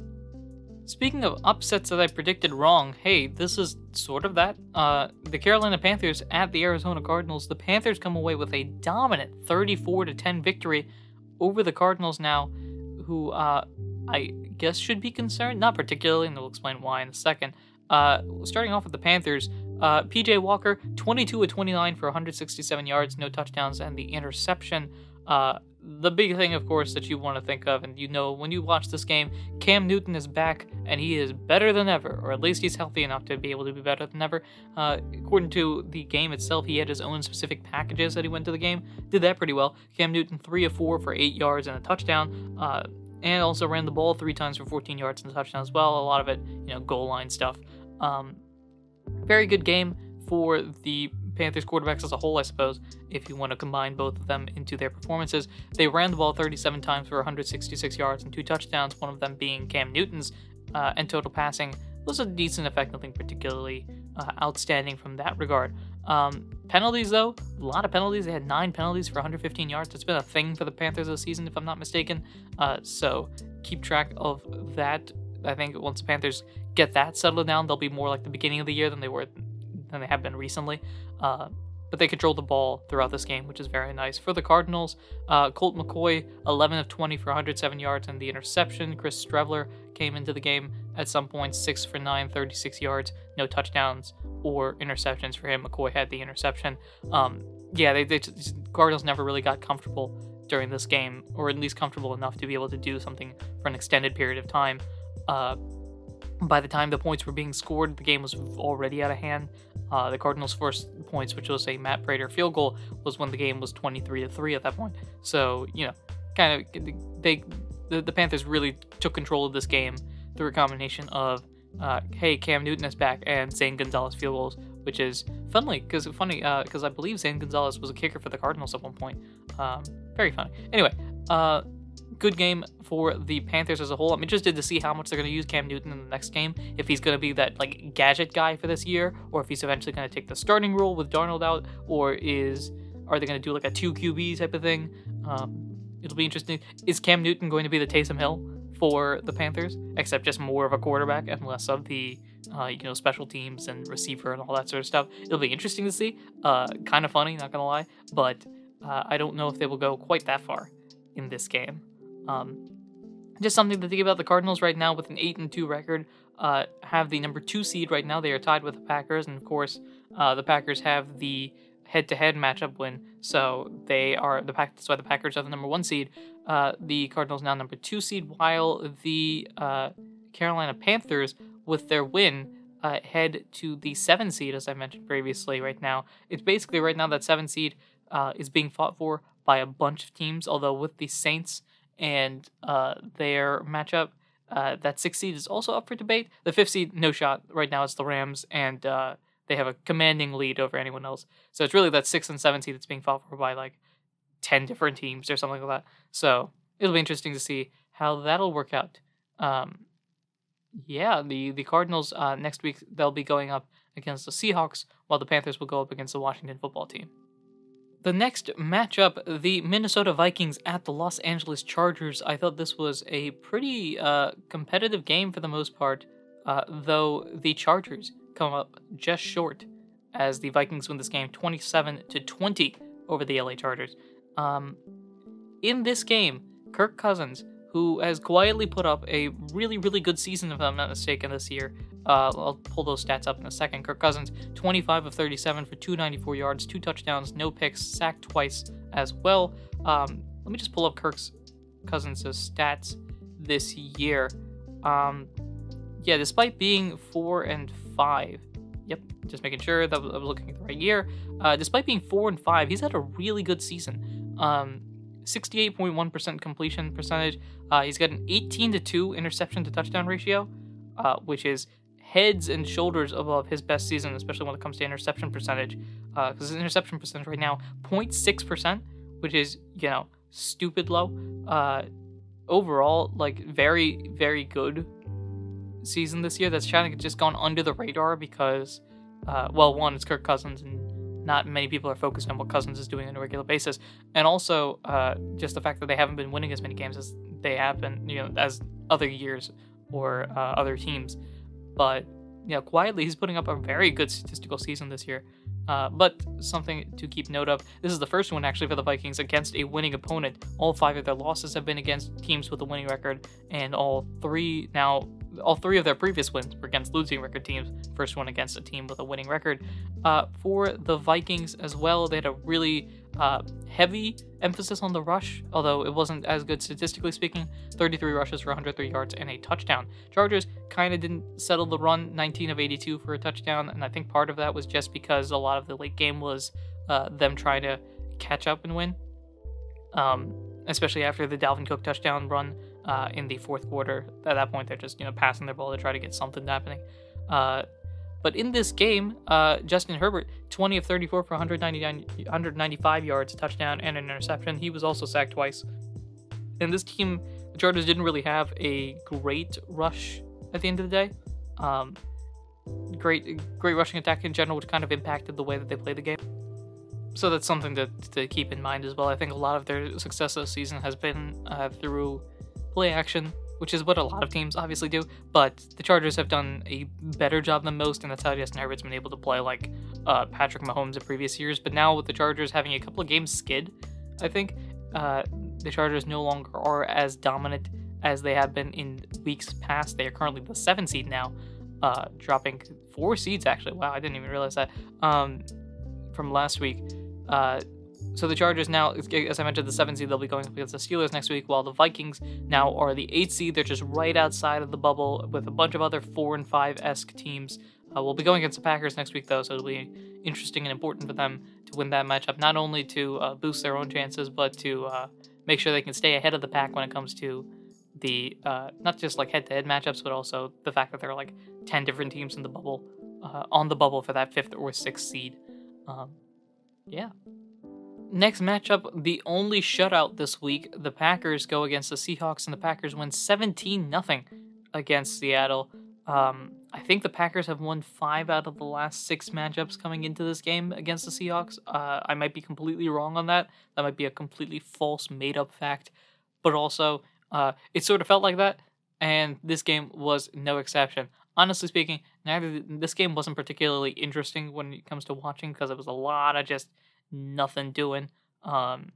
Speaking of upsets that I predicted wrong, hey, this is sort of that. Uh, the Carolina Panthers at the Arizona Cardinals. The Panthers come away with a dominant 34 to 10 victory over the Cardinals now, who uh, I guess should be concerned. Not particularly, and we'll explain why in a second. Uh, starting off with the Panthers, uh, PJ Walker, 22 of 29 for 167 yards, no touchdowns, and the interception. Uh, the big thing, of course, that you want to think of, and you know when you watch this game, Cam Newton is back and he is better than ever, or at least he's healthy enough to be able to be better than ever. Uh, according to the game itself, he had his own specific packages that he went to the game, did that pretty well. Cam Newton, 3 of 4 for 8 yards and a touchdown, uh, and also ran the ball three times for 14 yards and a touchdown as well. A lot of it, you know, goal line stuff. Um, very good game for the Panthers quarterbacks as a whole, I suppose, if you want to combine both of them into their performances. They ran the ball 37 times for 166 yards and two touchdowns, one of them being Cam Newton's, uh, and total passing was a decent effect, nothing particularly uh, outstanding from that regard. Um, penalties, though, a lot of penalties. They had nine penalties for 115 yards. It's been a thing for the Panthers this season, if I'm not mistaken. Uh, so keep track of that. I think once the Panthers get that settled down, they'll be more like the beginning of the year than they were than they have been recently. Uh, but they controlled the ball throughout this game, which is very nice. For the Cardinals, uh, Colt McCoy, 11 of 20 for 107 yards and the interception. Chris Streveler came into the game at some point, 6 for 9, 36 yards, no touchdowns or interceptions for him. McCoy had the interception. Um, yeah, they, they Cardinals never really got comfortable during this game, or at least comfortable enough to be able to do something for an extended period of time. Uh, by the time the points were being scored, the game was already out of hand. Uh, the Cardinals' first points, which was a Matt Prater field goal, was when the game was 23 to three at that point. So you know, kind of they the, the Panthers really took control of this game through a combination of uh, hey Cam Newton is back and Zane Gonzalez field goals, which is funny because funny because uh, I believe Zane Gonzalez was a kicker for the Cardinals at one point. Um, very funny. Anyway, uh, good game for the Panthers as a whole. I'm interested to see how much they're going to use Cam Newton in the next game. If he's going to be that like gadget guy for this year, or if he's eventually going to take the starting role with Darnold out, or is are they going to do like a two QB type of thing? Um, it'll be interesting. Is Cam Newton going to be the Taysom Hill for the Panthers, except just more of a quarterback and less of the uh, you know special teams and receiver and all that sort of stuff? It'll be interesting to see. Uh, kind of funny, not gonna lie, but uh, I don't know if they will go quite that far in this game. Um, just something to think about. The Cardinals right now with an eight and two record uh, have the number two seed right now. They are tied with the Packers, and of course, uh, the Packers have the head-to-head matchup win, so they are the pack. That's why the Packers are the number one seed. Uh, the Cardinals now number two seed, while the uh, Carolina Panthers, with their win, uh, head to the seven seed, as I mentioned previously. Right now, it's basically right now that seven seed uh, is being fought for by a bunch of teams. Although with the Saints and uh, their matchup. Uh, that sixth seed is also up for debate. The fifth seed, no shot. Right now, it's the Rams, and uh, they have a commanding lead over anyone else. So it's really that sixth and seventh seed that's being fought for by like ten different teams or something like that. So it'll be interesting to see how that'll work out. Um, yeah, the the Cardinals uh, next week they'll be going up against the Seahawks, while the Panthers will go up against the Washington Football Team. The next matchup, the Minnesota Vikings at the Los Angeles Chargers. I thought this was a pretty uh, competitive game for the most part, uh, though the Chargers come up just short as the Vikings win this game 27 to 20 over the LA Chargers. Um, in this game, Kirk Cousins who has quietly put up a really, really good season, if I'm not mistaken, this year. Uh, I'll pull those stats up in a second. Kirk Cousins, 25 of 37 for 294 yards, two touchdowns, no picks, sacked twice as well. Um, let me just pull up Kirk's Cousins' stats this year. Um, yeah, despite being four and five, yep, just making sure that I was looking at the right year. Uh, despite being four and five, he's had a really good season. Um, 68.1% completion percentage. Uh, he's got an 18 to 2 interception to touchdown ratio, uh, which is heads and shoulders above his best season, especially when it comes to interception percentage. Because uh, his interception percentage right now, 0.6%, which is, you know, stupid low. Uh, overall, like, very, very good season this year that's kind of just gone under the radar because, uh, well, one, it's Kirk Cousins, and not many people are focused on what Cousins is doing on a regular basis, and also uh, just the fact that they haven't been winning as many games as they have been, you know, as other years or uh, other teams. But know, quietly he's putting up a very good statistical season this year. Uh, but something to keep note of this is the first one actually for the Vikings against a winning opponent. All five of their losses have been against teams with a winning record, and all three now all three of their previous wins were against losing record teams. First one against a team with a winning record. Uh, for the Vikings as well, they had a really uh, heavy emphasis on the rush, although it wasn't as good statistically speaking. 33 rushes for 103 yards and a touchdown. Chargers kind of didn't settle the run, 19 of 82 for a touchdown, and I think part of that was just because a lot of the late game was uh, them trying to catch up and win. Um, especially after the Dalvin Cook touchdown run uh, in the fourth quarter. At that point, they're just you know passing their ball to try to get something happening. Uh, But in this game, uh, Justin Herbert, 20 of 34 for 199, 195 yards, touchdown, and an interception. He was also sacked twice. And this team, the Chargers didn't really have a great rush at the end of the day. Um, great, great rushing attack in general, which kind of impacted the way that they play the game. So that's something to, to keep in mind as well. I think a lot of their success this season has been uh, through play action, which is what a lot of teams obviously do. But the Chargers have done a better job than most, and that's how Justin Herbert's been able to play like uh, Patrick Mahomes in previous years. But now with the Chargers having a couple of games skid, I think uh, the Chargers no longer are as dominant as they have been in weeks past. They are currently the seven seed now, uh, dropping four seeds actually. Wow, I didn't even realize that um, from last week. So the Chargers now, as I mentioned, the seven seed they'll be going up against the Steelers next week, while the Vikings now are the eight seed. They're just right outside of the bubble with a bunch of other four and five esque teams. Uh, we'll be going against the Packers next week though, so it'll be interesting and important for them to win that matchup, not only to uh, boost their own chances, but to uh, make sure they can stay ahead of the pack when it comes to the uh, not just like head-to-head matchups, but also the fact that there are like ten different teams in the bubble uh, on the bubble for that fifth or sixth seed. Um, yeah. Next matchup, the only shutout this week. The Packers go against the Seahawks, and the Packers win 17 0 against Seattle. Um, I think the Packers have won five out of the last six matchups coming into this game against the Seahawks. Uh, I might be completely wrong on that. That might be a completely false, made up fact. But also, uh, it sort of felt like that, and this game was no exception. Honestly speaking, neither this game wasn't particularly interesting when it comes to watching because it was a lot of just nothing doing. Um,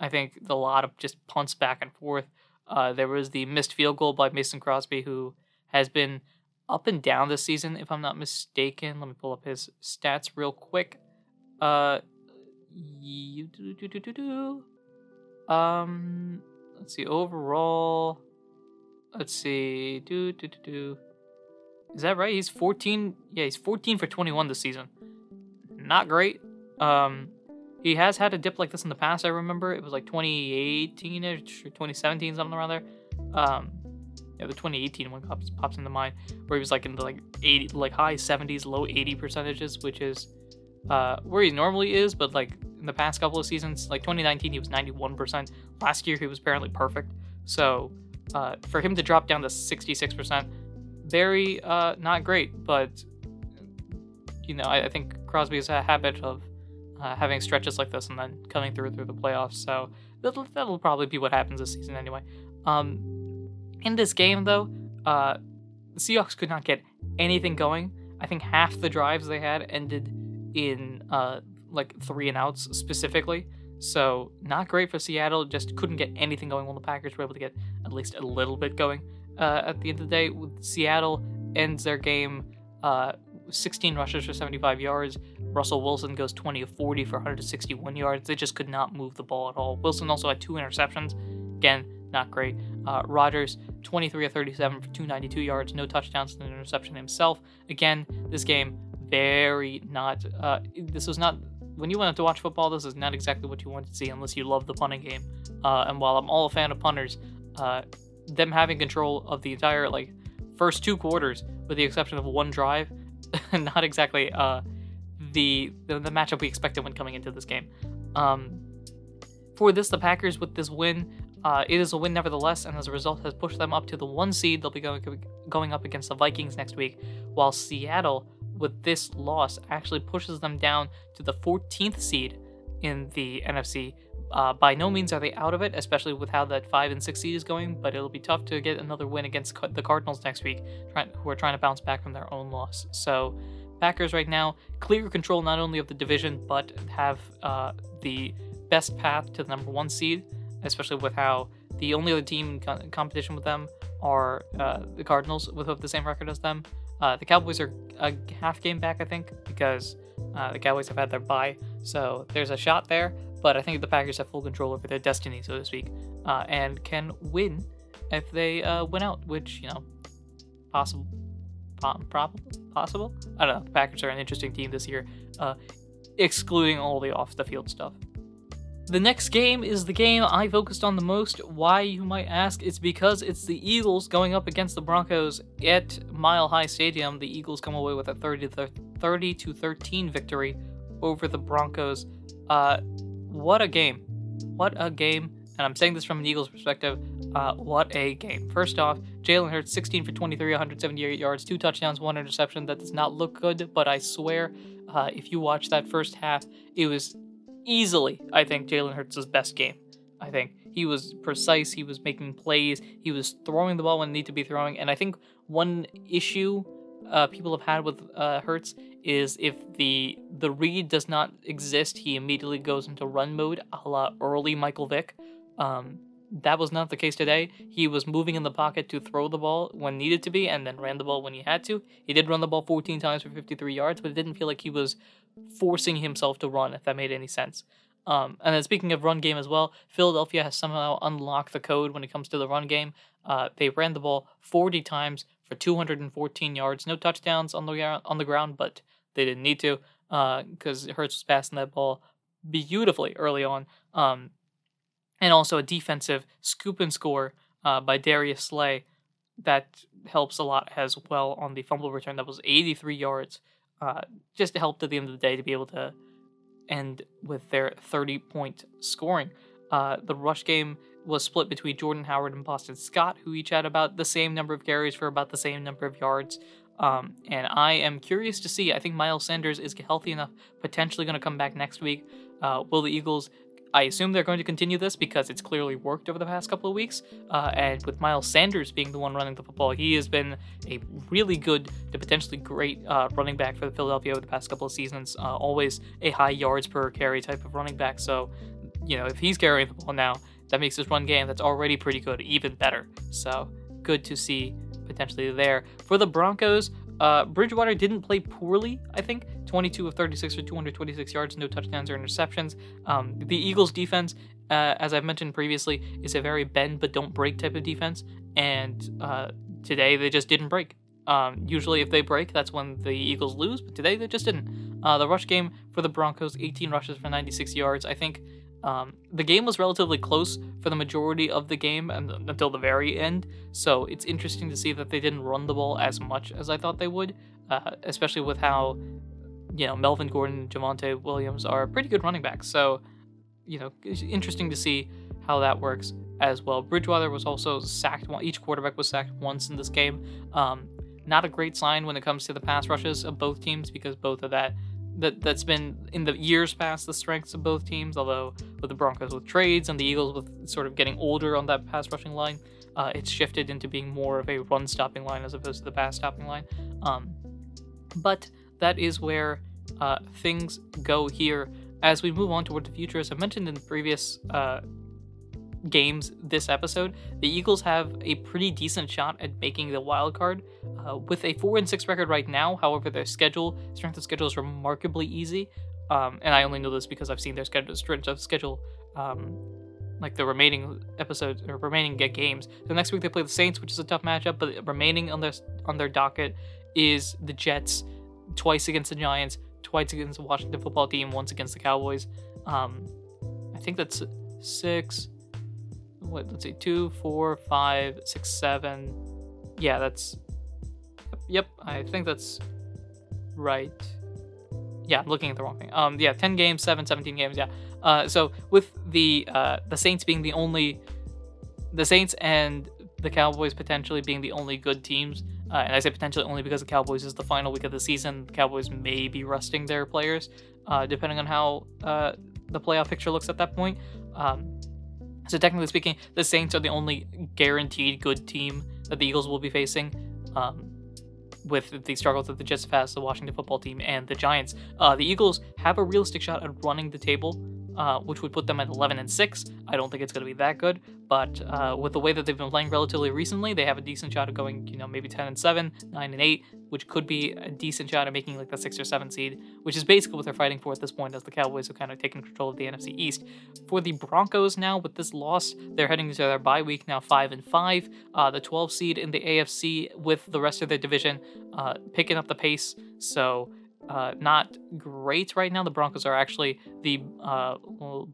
I think a lot of just punts back and forth. Uh, there was the missed field goal by Mason Crosby, who has been up and down this season, if I'm not mistaken. Let me pull up his stats real quick. Uh, um, let's see overall. Let's see. Do do do do. Is that right? He's 14. Yeah, he's 14 for 21 this season. Not great. Um, he has had a dip like this in the past. I remember it was like 2018 or 2017, something around there. Um, yeah, the 2018 one pops, pops into mind where he was like in the like 80, like high 70s, low 80 percentages, which is uh, where he normally is. But like in the past couple of seasons, like 2019, he was 91%. Last year, he was apparently perfect. So uh, for him to drop down to 66%, very uh, not great. But you know, I, I think Crosby a habit of uh, having stretches like this and then coming through through the playoffs. So that'll, that'll probably be what happens this season anyway. Um, in this game, though, uh, Seahawks could not get anything going. I think half the drives they had ended in uh, like three and outs specifically. So not great for Seattle. Just couldn't get anything going. While the Packers were able to get at least a little bit going. Uh, at the end of the day, Seattle ends their game uh, 16 rushes for 75 yards. Russell Wilson goes 20 of 40 for 161 yards. They just could not move the ball at all. Wilson also had two interceptions. Again, not great. Uh, Rodgers, 23 of 37 for 292 yards, no touchdowns, and an interception himself. Again, this game very not. Uh, this was not when you wanted to watch football. This is not exactly what you wanted to see unless you love the punting game. Uh, and while I'm all a fan of punters, uh, them having control of the entire like first two quarters, with the exception of one drive, not exactly uh, the, the, the matchup we expected when coming into this game. Um, for this, the Packers with this win, uh, it is a win nevertheless, and as a result, has pushed them up to the one seed. They'll be going going up against the Vikings next week, while Seattle with this loss actually pushes them down to the 14th seed in the NFC. Uh, by no means are they out of it, especially with how that five and six seed is going. But it'll be tough to get another win against the Cardinals next week, who are trying to bounce back from their own loss. So, Packers right now clear control not only of the division but have uh, the best path to the number one seed, especially with how the only other team in competition with them are uh, the Cardinals, with the same record as them. Uh, the Cowboys are a half game back, I think, because uh, the Cowboys have had their bye, so there's a shot there. But I think the Packers have full control over their destiny, so to speak, uh, and can win if they uh, win out, which you know, possible, probable, possible. I don't know. The Packers are an interesting team this year, uh, excluding all the off the field stuff. The next game is the game I focused on the most. Why, you might ask? It's because it's the Eagles going up against the Broncos at Mile High Stadium. The Eagles come away with a 30 to 30 to 13 victory over the Broncos. Uh, what a game! What a game! And I'm saying this from an Eagles perspective. Uh, what a game! First off, Jalen Hurts 16 for 23, 178 yards, two touchdowns, one interception. That does not look good, but I swear, uh, if you watch that first half, it was easily, I think, Jalen Hurts' best game. I think he was precise. He was making plays. He was throwing the ball when it needed to be throwing. And I think one issue uh, people have had with uh, Hurts is if the the read does not exist, he immediately goes into run mode, a la early Michael Vick. Um, that was not the case today. He was moving in the pocket to throw the ball when needed to be, and then ran the ball when he had to. He did run the ball 14 times for 53 yards, but it didn't feel like he was forcing himself to run, if that made any sense. Um, and then speaking of run game as well, Philadelphia has somehow unlocked the code when it comes to the run game. Uh, they ran the ball 40 times for 214 yards, no touchdowns on the on the ground, but they didn't need to because uh, Hurts was passing that ball beautifully early on. Um, and also a defensive scoop and score uh, by Darius Slay that helps a lot as well on the fumble return. That was 83 yards, uh, just helped at the end of the day to be able to end with their 30 point scoring. Uh, the rush game was split between Jordan Howard and Boston Scott, who each had about the same number of carries for about the same number of yards. Um, and I am curious to see. I think Miles Sanders is healthy enough, potentially going to come back next week. Uh, will the Eagles I assume they're going to continue this because it's clearly worked over the past couple of weeks. Uh, and with Miles Sanders being the one running the football, he has been a really good to potentially great uh, running back for the Philadelphia over the past couple of seasons. Uh, always a high yards per carry type of running back. So, you know, if he's carrying the ball now, that makes this one game that's already pretty good even better. So, good to see potentially there. For the Broncos, uh, Bridgewater didn't play poorly, I think. 22 of 36 for 226 yards, no touchdowns or interceptions. Um, the Eagles' defense, uh, as I've mentioned previously, is a very bend but don't break type of defense, and uh, today they just didn't break. Um, usually, if they break, that's when the Eagles lose, but today they just didn't. Uh, the rush game for the Broncos, 18 rushes for 96 yards. I think um, the game was relatively close for the majority of the game and until the very end, so it's interesting to see that they didn't run the ball as much as I thought they would, uh, especially with how, you know, Melvin Gordon and Javonte Williams are pretty good running backs. So, you know, it's interesting to see how that works as well. Bridgewater was also sacked. Each quarterback was sacked once in this game. Um, not a great sign when it comes to the pass rushes of both teams because both of that that that's been in the years past the strengths of both teams. Although with the Broncos with trades and the Eagles with sort of getting older on that pass rushing line, uh, it's shifted into being more of a run stopping line as opposed to the pass stopping line. Um, but that is where uh, things go here as we move on toward the future. As I mentioned in the previous uh, games this episode, the Eagles have a pretty decent shot at making the wild card. Uh, with a four and six record right now, however, their schedule strength of schedule is remarkably easy. Um, and I only know this because I've seen their schedule strength of schedule, um, like the remaining episodes or remaining games. So next week they play the Saints, which is a tough matchup. But remaining on their on their docket is the Jets, twice against the Giants, twice against the Washington Football Team, once against the Cowboys. Um, I think that's six what let's see. Two four five six seven. Yeah that's yep i think that's right. Yeah i'm looking at the wrong thing. Um yeah 10 games 7 17 games yeah. Uh so with the uh the saints being the only the saints and the cowboys potentially being the only good teams uh, and i say potentially only because the cowboys is the final week of the season the cowboys may be resting their players uh depending on how uh the playoff picture looks at that point. Um so technically speaking, the Saints are the only guaranteed good team that the Eagles will be facing. Um, with the struggles that the Jets have the Washington football team, and the Giants, uh, the Eagles have a realistic shot at running the table uh, which would put them at 11 and 6. I don't think it's going to be that good, but uh, with the way that they've been playing relatively recently, they have a decent shot of going, you know, maybe 10 and 7, 9 and 8, which could be a decent shot of making like the 6 or 7 seed, which is basically what they're fighting for at this point as the Cowboys have kind of taken control of the NFC East. For the Broncos now, with this loss, they're heading to their bye week now 5 and 5, uh, the 12 seed in the AFC with the rest of their division uh, picking up the pace. So uh, not great right now. The Broncos are actually the uh,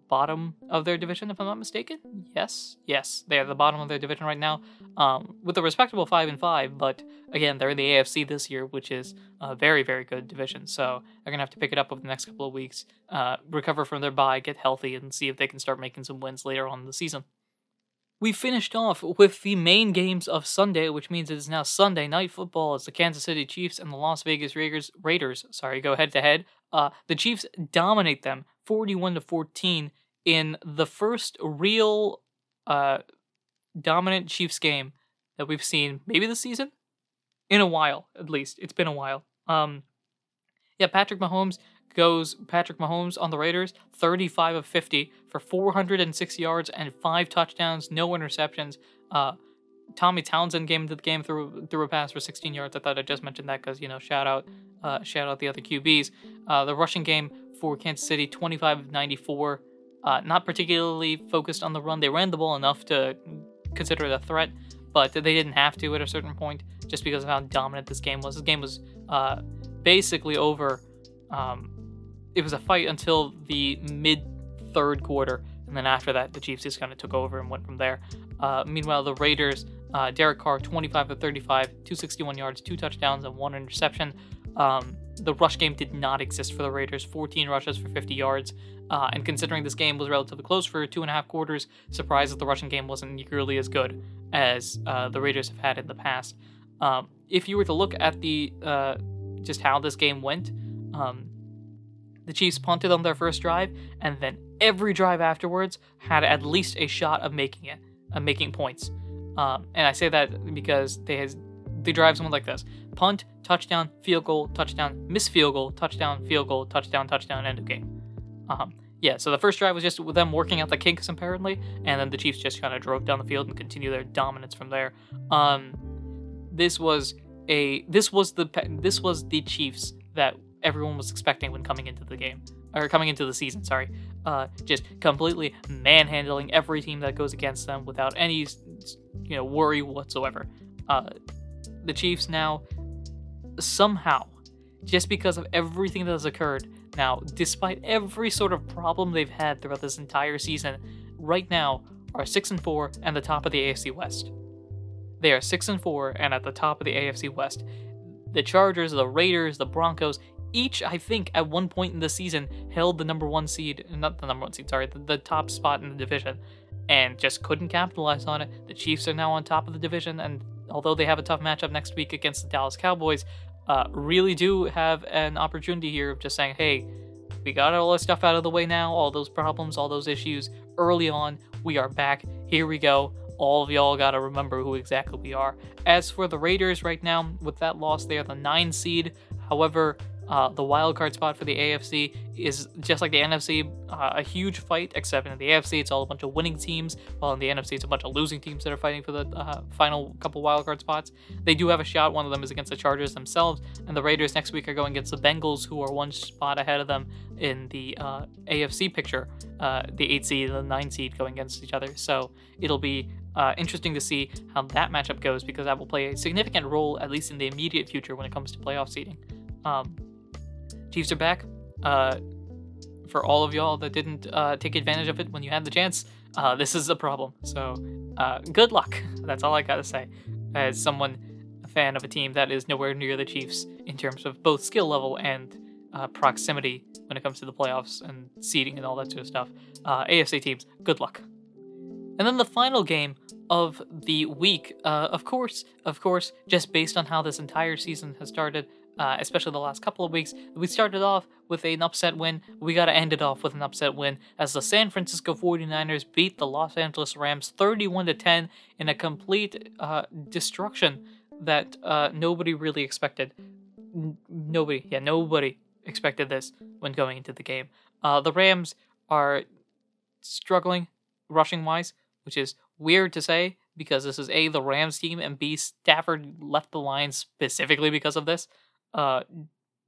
bottom of their division, if I'm not mistaken. Yes, yes, they are the bottom of their division right now, um, with a respectable five and five. But again, they're in the AFC this year, which is a very, very good division. So they're gonna have to pick it up over the next couple of weeks, uh, recover from their bye, get healthy, and see if they can start making some wins later on in the season we finished off with the main games of Sunday, which means it is now Sunday night football as the Kansas City Chiefs and the Las Vegas Raiders, Raiders sorry, go head to head. Uh, the Chiefs dominate them 41 to 14 in the first real uh, dominant Chiefs game that we've seen maybe this season in a while at least. It's been a while. Um, yeah, Patrick Mahomes goes Patrick Mahomes on the Raiders, 35 of 50 for 406 yards and five touchdowns, no interceptions. Uh, Tommy Townsend came into the game through through a pass for 16 yards. I thought I just mentioned that because you know shout out uh, shout out the other QBs. Uh, the rushing game for Kansas City, 25 of 94. Uh, not particularly focused on the run. They ran the ball enough to consider it a threat, but they didn't have to at a certain point just because of how dominant this game was. This game was uh, basically over um, it was a fight until the mid third quarter, and then after that, the Chiefs just kind of took over and went from there. Uh, meanwhile, the Raiders, uh, Derek Carr, 25 to 35, 261 yards, two touchdowns, and one interception. Um, the rush game did not exist for the Raiders, 14 rushes for 50 yards. Uh, and considering this game was relatively close for two and a half quarters, surprised that the rushing game wasn't nearly as good as uh, the Raiders have had in the past. Um, if you were to look at the uh, just how this game went, um, the Chiefs punted on their first drive, and then every drive afterwards had at least a shot of making it, of making points. Um, and I say that because they has the drives went like this: punt, touchdown, field goal, touchdown, miss field goal, touchdown, field goal, touchdown, touchdown, end of game. Um, yeah, so the first drive was just them working out the kinks apparently, and then the Chiefs just kind of drove down the field and continued their dominance from there. Um, this was a this was the this was the Chiefs that everyone was expecting when coming into the game or coming into the season. Sorry, uh, just completely manhandling every team that goes against them without any you know worry whatsoever. Uh, the Chiefs now somehow, just because of everything that has occurred, now despite every sort of problem they've had throughout this entire season, right now are six and four and the top of the AFC West. They are six and four and at the top of the AFC West. The Chargers, the Raiders, the Broncos, each, I think, at one point in the season, held the number one seed, not the number one seed, sorry, the, the, top spot in the division, and just couldn't capitalize on it. The Chiefs are now on top of the division, and although they have a tough matchup next week against the Dallas Cowboys, uh, really do have an opportunity here of just saying, hey, we got all this stuff out of the way now, all those problems, all those issues early on. We are back. Here we go. All of y'all got to remember who exactly we are. As for the Raiders right now, with that loss, they are the nine seed. However, uh, the wild card spot for the AFC is just like the NFC, uh, a huge fight. Except in the AFC, it's all a bunch of winning teams, while in the NFC, it's a bunch of losing teams that are fighting for the uh, final couple wild card spots. They do have a shot. One of them is against the Chargers themselves, and the Raiders next week are going against the Bengals, who are one spot ahead of them in the uh, AFC picture. Uh, the eight seed and the nine seed going against each other. So it'll be uh, interesting to see how that matchup goes because that will play a significant role, at least in the immediate future, when it comes to playoff seeding. Um, Chiefs are back. Uh, for all of y'all that didn't uh, take advantage of it when you had the chance, uh, this is a problem. So, uh, good luck. That's all I gotta say. As someone, a fan of a team that is nowhere near the Chiefs in terms of both skill level and uh, proximity when it comes to the playoffs and seeding and all that sort of stuff. Uh, AFC teams, good luck. And then the final game of the week, uh, of course, of course, just based on how this entire season has started, uh, especially the last couple of weeks. We started off with an upset win. We got to end it off with an upset win as the San Francisco 49ers beat the Los Angeles Rams 31 to 10 in a complete uh, destruction that uh, nobody really expected. N- nobody, yeah, nobody expected this when going into the game. Uh, the Rams are struggling rushing wise, which is weird to say because this is A, the Rams team, and B, Stafford left the line specifically because of this uh,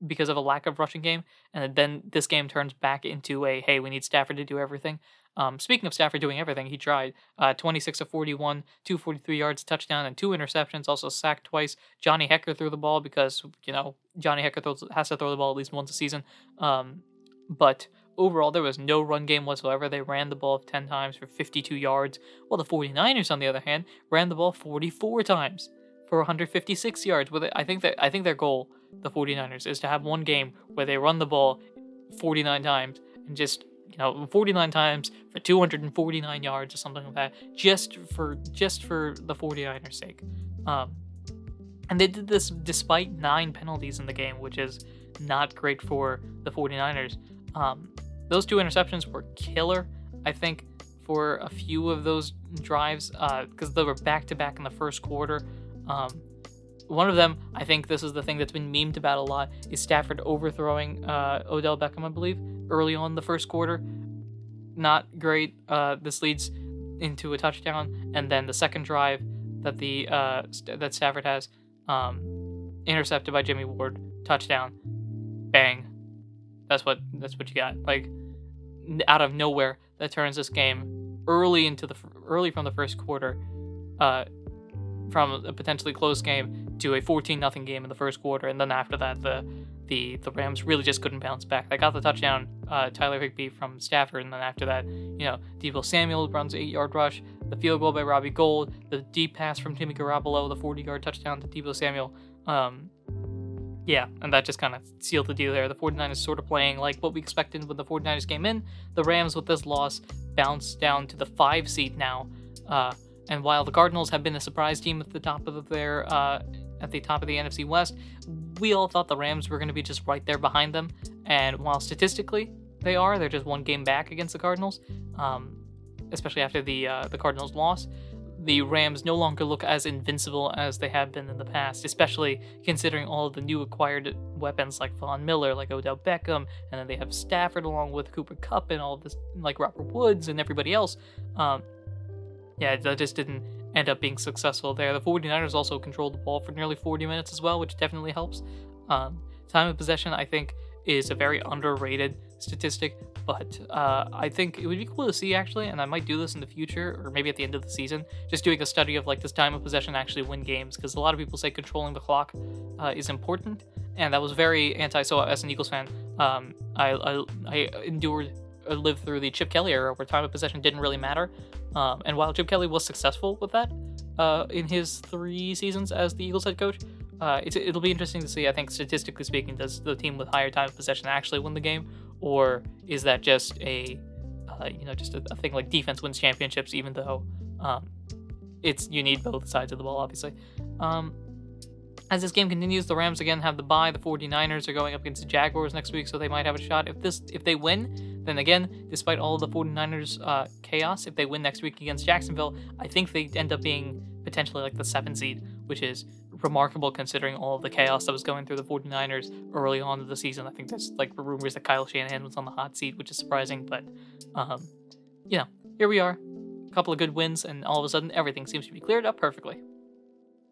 because of a lack of rushing game, and then this game turns back into a hey, we need Stafford to do everything. Um, speaking of Stafford doing everything, he tried uh, 26 of 41, 243 yards, touchdown, and two interceptions. Also sacked twice. Johnny Hekker threw the ball because you know Johnny Hekker throws, has to throw the ball at least once a season. Um, but overall, there was no run game whatsoever. They ran the ball 10 times for 52 yards, while the 49ers, on the other hand, ran the ball 44 times for 156 yards. With it, I think that I think their goal, the 49ers, is to have one game where they run the ball 49 times and just you know 49 times for 249 yards or something like that just for just for the 49ers sake. Um, and they did this despite nine penalties in the game which is not great for the 49ers. Um, those two interceptions were killer. I think for a few of those drives because uh, they were back to back in the first quarter um, one of them, I think this is the thing that's been memed about a lot, is Stafford overthrowing uh, Odell Beckham, I believe, early on the first quarter. Not great. Uh, this leads into a touchdown, and then the second drive that the uh, st- that Stafford has, um, intercepted by Jimmy Ward, touchdown, bang. That's what that's what you got. Like out of nowhere, that turns this game early into the early from the first quarter, uh, from a potentially close game to a 14 nothing game in the first quarter, and then after that, the the the Rams really just couldn't bounce back. They got the touchdown, uh, Tyler Higbee from Stafford, and then after that, you know, Deebo Samuel runs eight yard rush, the field goal by Robbie Gould, the deep pass from Timmy Garoppolo, the 40 yard touchdown to Deebo Samuel. Um, yeah, and that just kind of sealed the deal there. The 49ers sort of playing like what we expected when the 49ers came in. The Rams, with this loss, bounced down to the five seed now. Uh, and while the Cardinals have been a surprise team at the top of their uh, at the top of the NFC West, we all thought the Rams were going to be just right there behind them. And while statistically they are, they're just one game back against the Cardinals, um, especially after the uh, the Cardinals' loss. The Rams no longer look as invincible as they have been in the past, especially considering all the new acquired weapons like Von Miller, like Odell Beckham, and then they have Stafford along with Cooper Kupp and all this, like Robert Woods and everybody else. Um, yeah, that just didn't end up being successful there. The 49ers also controlled the ball for nearly 40 minutes as well, which definitely helps. Um, time of possession, I think, is a very underrated statistic, but uh, I think it would be cool to see actually, and I might do this in the future or maybe at the end of the season, just doing a study of like this time of possession actually win games because a lot of people say controlling the clock uh, is important, and that was very anti. So as an Eagles fan, um, I, I, I endured lived through the Chip Kelly era where time of possession didn't really matter. Um, and while Chip Kelly was successful with that uh, in his three seasons as the Eagles head coach, uh, it'll be interesting to see. I think statistically speaking, does the team with higher time of possession actually win the game, or is that just a uh, you know just a, a, thing like defense wins championships, even though um, it's you need both sides of the ball, obviously. Um, as this game continues, the Rams again have the bye. The 49ers are going up against the Jaguars next week, so they might have a shot. If this if they win, then again, despite all of the 49ers uh, chaos, if they win next week against Jacksonville, I think they end up being potentially like the seven seed, which is remarkable considering all of the chaos that was going through the 49ers early on in the season. I think there's like rumors that Kyle Shanahan was on the hot seat, which is surprising, but um, you know, here we are. A couple of good wins, and all of a sudden everything seems to be cleared up perfectly.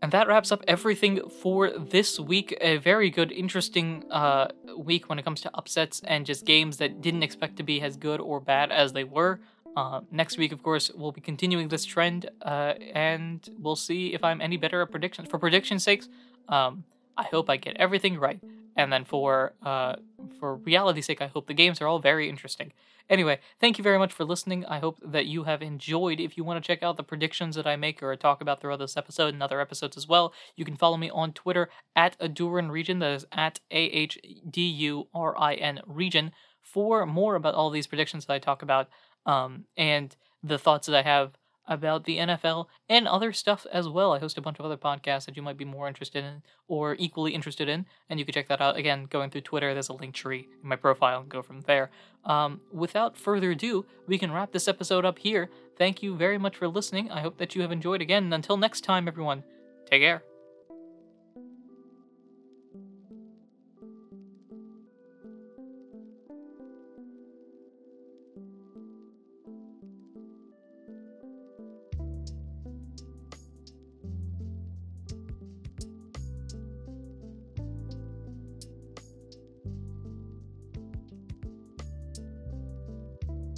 And that wraps up everything for this week. A very good, interesting uh, week when it comes to upsets and just games that didn't expect to be as good or bad as they were. Uh, next week, of course, we'll be continuing this trend, uh, and we'll see if I'm any better at predictions. For predictions' sakes, um, I hope I get everything right. And then for uh, for reality's sake, I hope the games are all very interesting. Anyway, thank you very much for listening. I hope that you have enjoyed. If you want to check out the predictions that I make or talk about throughout this episode and other episodes as well, you can follow me on Twitter at Adurin Region. That is at A H D U R I N Region for more about all these predictions that I talk about um, and the thoughts that I have about the NFL and other stuff as well. I host a bunch of other podcasts that you might be more interested in or equally interested in, and you can check that out again going through Twitter. There's a link tree in my profile and go from there. Um, without further ado, we can wrap this episode up here. Thank you very much for listening. I hope that you have enjoyed again, until next time, everyone, take care.